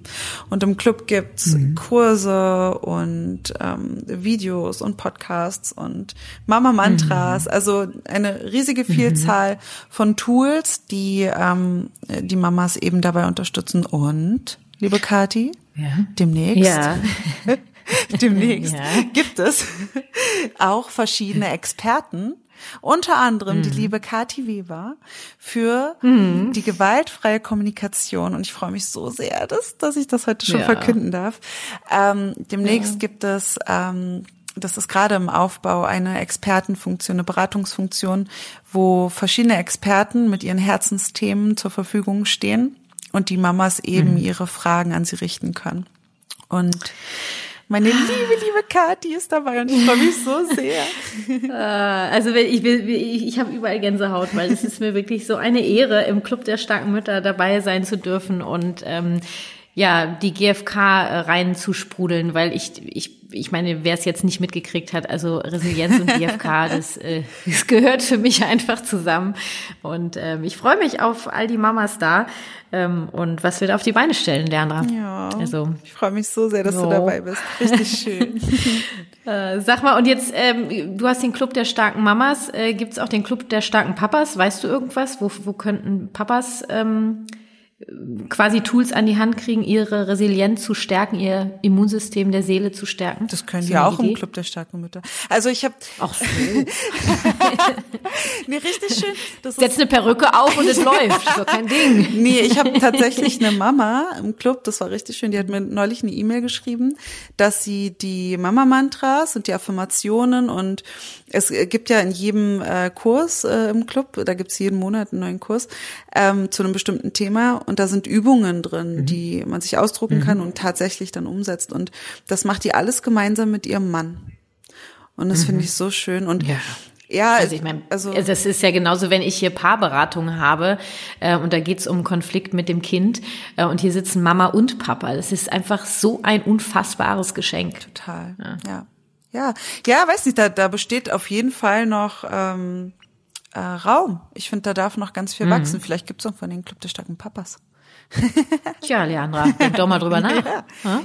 [SPEAKER 2] Und im Club gibt's Kurse und ähm, Videos und Podcasts und Mama-Mantras, also eine riesige Vielzahl von Tools, die ähm, die Mamas eben dabei unterstützen. Und, liebe Kati,
[SPEAKER 1] Ja.
[SPEAKER 2] demnächst
[SPEAKER 1] Ja. [laughs] [laughs]
[SPEAKER 2] Demnächst
[SPEAKER 1] Ja.
[SPEAKER 2] gibt es auch verschiedene Experten, unter anderem die
[SPEAKER 1] Mhm.
[SPEAKER 2] liebe Kati Weber für die gewaltfreie Kommunikation. Und ich freue mich so sehr, dass, dass ich das heute schon
[SPEAKER 1] Ja.
[SPEAKER 2] verkünden darf. Ähm, demnächst gibt es, ähm, das ist gerade im Aufbau, eine Expertenfunktion, eine Beratungsfunktion, wo verschiedene Experten mit ihren Herzensthemen zur Verfügung stehen und die Mamas eben ihre Fragen an sie richten können. Und meine liebe, liebe Kathi ist dabei und ich freue mich so sehr. [laughs]
[SPEAKER 1] Also wenn ich, ich, ich habe überall Gänsehaut, weil es ist mir wirklich so eine Ehre, im Club der starken Mütter dabei sein zu dürfen und ähm, ja, die GfK äh, reinzusprudeln, weil ich, ich, ich meine, wer es jetzt nicht mitgekriegt hat, also Resilienz und GfK, [laughs] das, äh, das gehört für mich einfach zusammen. Und ähm, ich freue mich auf all die Mamas da ähm, und was wir da auf die Beine stellen, Leandra.
[SPEAKER 2] Ja.
[SPEAKER 1] Also
[SPEAKER 2] Ich freue mich so sehr, dass
[SPEAKER 1] So.
[SPEAKER 2] du dabei bist. Richtig schön. [laughs] [laughs]
[SPEAKER 1] Äh, sag mal, und jetzt, ähm, du hast den Club der starken Mamas, äh, gibt es auch den Club der starken Papas? Weißt du irgendwas? Wo, wo könnten Papas ähm, quasi Tools an die Hand kriegen, ihre Resilienz zu stärken, ihr Immunsystem der Seele zu stärken.
[SPEAKER 2] Das können die auch Idee? im Club der starken Mütter. Also ich habe
[SPEAKER 1] auch so. [laughs]
[SPEAKER 2] nee, richtig schön.
[SPEAKER 1] Das Setz eine Perücke auf und es [laughs] läuft. So kein Ding.
[SPEAKER 2] Nee, ich habe tatsächlich eine Mama im Club, das war richtig schön, die hat mir neulich eine E-Mail geschrieben, dass sie die Mama Mantras und die Affirmationen und es gibt ja in jedem äh, Kurs äh, im Club, da gibt's jeden Monat einen neuen Kurs ähm, zu einem bestimmten Thema und da sind Übungen drin, mhm. die man sich ausdrucken mhm. kann und tatsächlich dann umsetzt. Und das macht die alles gemeinsam mit ihrem Mann. Und das mhm. finde ich so schön. Und ja. Ja,
[SPEAKER 1] also ich meine, also das ist ja genauso, wenn ich hier Paarberatung habe äh, und da geht's um Konflikt mit dem Kind äh, und hier sitzen Mama und Papa. Das ist einfach so ein unfassbares Geschenk.
[SPEAKER 2] Total. Ja, ja, ja, ja weiß nicht, da, da besteht auf jeden Fall noch ähm, äh, Raum. Ich finde, da darf noch ganz viel mhm. wachsen. Vielleicht gibt's auch von den Club der starken Papas. [laughs]
[SPEAKER 1] Tja, Leandra, denk doch mal drüber nach. Ja. [laughs]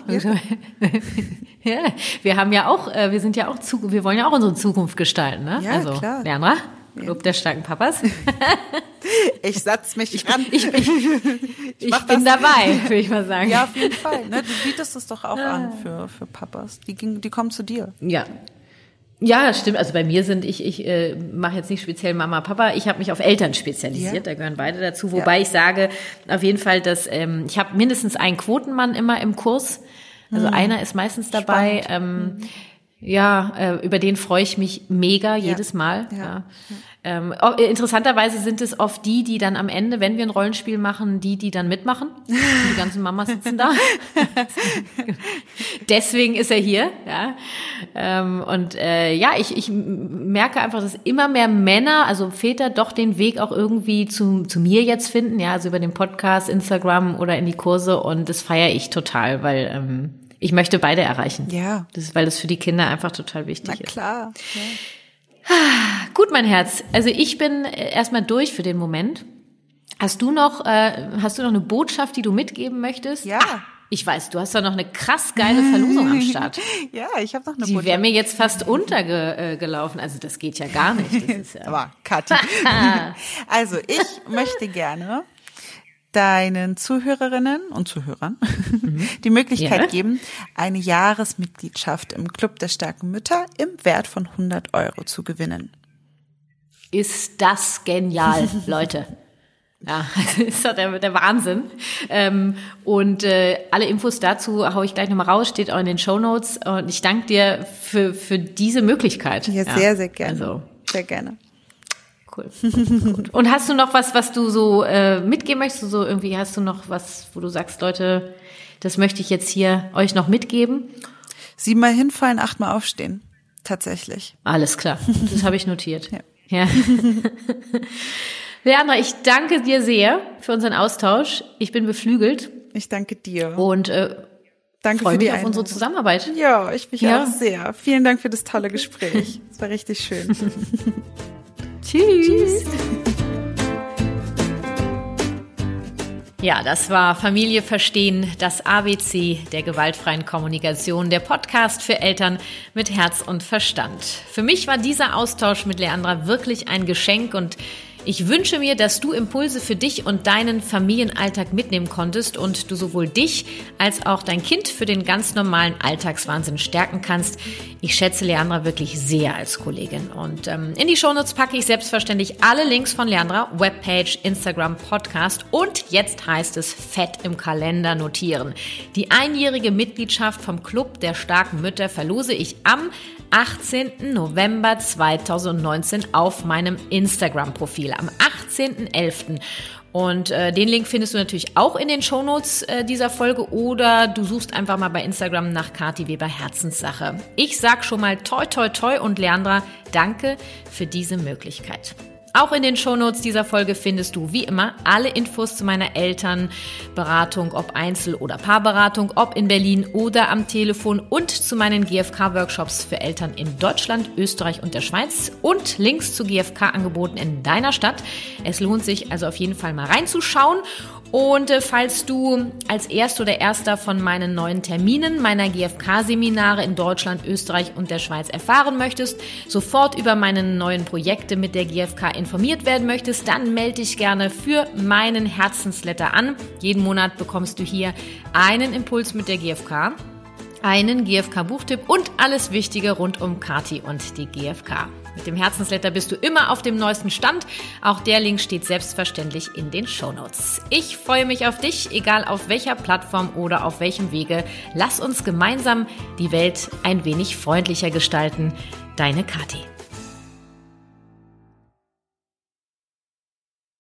[SPEAKER 1] ja. Wir haben ja auch, äh, wir sind ja auch, zu, wir wollen ja auch unsere Zukunft gestalten, ne?
[SPEAKER 2] Ja, also, klar.
[SPEAKER 1] Leandra, Club der starken Papas. [laughs]
[SPEAKER 2] ich satz mich
[SPEAKER 1] ich,
[SPEAKER 2] ran.
[SPEAKER 1] Ich, ich, ich, ich bin dabei, würde ich mal sagen.
[SPEAKER 2] Ja, auf jeden Fall. Ne? Du bietest es doch auch an für, für Papas. Die, die kommen zu dir.
[SPEAKER 1] Ja, ja, stimmt. Also bei mir sind ich, ich äh, mache jetzt nicht speziell Mama, Papa. Ich habe mich auf Eltern spezialisiert. Ja. Da gehören beide dazu. Wobei ja. ich sage auf jeden Fall, dass ähm, ich habe mindestens einen Quotenmann immer im Kurs. Also mhm. einer ist meistens dabei. Ähm, mhm. Ja, äh, über den freue ich mich mega jedes ja. Mal. Ja. Ähm, interessanterweise sind es oft die, die dann am Ende, wenn wir ein Rollenspiel machen, die, die dann mitmachen. Die ganzen Mamas sitzen da. [laughs] Deswegen ist er hier. Ja. Ähm, und äh, ja, ich, ich merke einfach, dass immer mehr Männer, also Väter, doch den Weg auch irgendwie zu, zu mir jetzt finden. Ja, also über den Podcast, Instagram oder in die Kurse. Und das feiere ich total, weil ähm, ich möchte beide erreichen.
[SPEAKER 2] Ja.
[SPEAKER 1] Das ist, weil das für die Kinder einfach total wichtig
[SPEAKER 2] Na klar.
[SPEAKER 1] ist. Ja. Gut, mein Herz. Also ich bin äh, erstmal durch für den Moment. Hast du noch, äh, hast du noch eine Botschaft, die du mitgeben möchtest?
[SPEAKER 2] Ja.
[SPEAKER 1] Ah, ich weiß, du hast da noch eine krass geile Verlosung am Start. [laughs]
[SPEAKER 2] ja, ich habe noch eine
[SPEAKER 1] Die Botschaft. Die wäre mir jetzt fast untergelaufen. Also das geht ja gar nicht. Das ist ja [laughs]
[SPEAKER 2] Aber Kathi. [laughs] also ich möchte gerne deinen Zuhörerinnen und Zuhörern mhm. [laughs] die Möglichkeit ja. geben, eine Jahresmitgliedschaft im Club der starken Mütter im Wert von 100 Euro zu gewinnen.
[SPEAKER 1] Ist das genial, [laughs] Leute. Ja, [laughs] ist doch der, der Wahnsinn. Ähm, und äh, alle Infos dazu haue ich gleich nochmal raus, steht auch in den Show Notes. Und ich danke dir für, für diese Möglichkeit.
[SPEAKER 2] Ja, sehr, ja. sehr gerne. Also, sehr gerne
[SPEAKER 1] cool. Gut. Und hast du noch was, was du so äh, mitgeben möchtest? So irgendwie hast du noch was, wo du sagst, Leute, das möchte ich jetzt hier euch noch mitgeben?
[SPEAKER 2] Siebenmal hinfallen, achtmal aufstehen. Tatsächlich.
[SPEAKER 1] Alles klar. Das habe ich notiert. ja. ja. [laughs] Leandra, ich danke dir sehr für unseren Austausch. Ich bin beflügelt.
[SPEAKER 2] Ich danke dir.
[SPEAKER 1] Und äh, Danke Freue für mich auf unsere Zusammenarbeit.
[SPEAKER 2] Ja, ich mich ja. auch sehr. Vielen Dank für das tolle Gespräch. Es war richtig schön. [laughs]
[SPEAKER 1] Tschüss. Ja, das war Familie verstehen, das ABC der gewaltfreien Kommunikation, der Podcast für Eltern mit Herz und Verstand. Für mich war dieser Austausch mit Leandra wirklich ein Geschenk und ich wünsche mir, dass du Impulse für dich und deinen Familienalltag mitnehmen konntest und du sowohl dich als auch dein Kind für den ganz normalen Alltagswahnsinn stärken kannst. Ich schätze Leandra wirklich sehr als Kollegin. Und ähm, in die Shownotes packe ich selbstverständlich alle Links von Leandra, Webpage, Instagram, Podcast und jetzt heißt es fett im Kalender notieren. Die einjährige Mitgliedschaft vom Club der starken Mütter verlose ich am 18. November 2019 auf meinem Instagram-Profil. Am 18.11. Und äh, den Link findest du natürlich auch in den Shownotes äh, dieser Folge oder du suchst einfach mal bei Instagram nach Kati Weber Herzenssache. Ich sag schon mal toi toi toi und Leandra, danke für diese Möglichkeit. Auch in den Shownotes dieser Folge findest du wie immer alle Infos zu meiner Elternberatung, ob Einzel- oder Paarberatung, ob in Berlin oder am Telefon und zu meinen GFK-Workshops für Eltern in Deutschland, Österreich und der Schweiz und Links zu GFK-Angeboten in deiner Stadt. Es lohnt sich also auf jeden Fall mal reinzuschauen. Und äh, falls du als Erster oder Erster von meinen neuen Terminen meiner GfK-Seminare in Deutschland, Österreich und der Schweiz erfahren möchtest, sofort über meine neuen Projekte mit der GfK informiert werden möchtest, dann melde dich gerne für meinen Herzensletter an. Jeden Monat bekommst du hier einen Impuls mit der GfK einen GFK-Buchtipp und alles Wichtige rund um Kati und die GfK. Mit dem Herzensletter bist du immer auf dem neuesten Stand. Auch der Link steht selbstverständlich in den Show Notes. Ich freue mich auf dich, egal auf welcher Plattform oder auf welchem Wege. Lass uns gemeinsam die Welt ein wenig freundlicher gestalten. Deine Kati.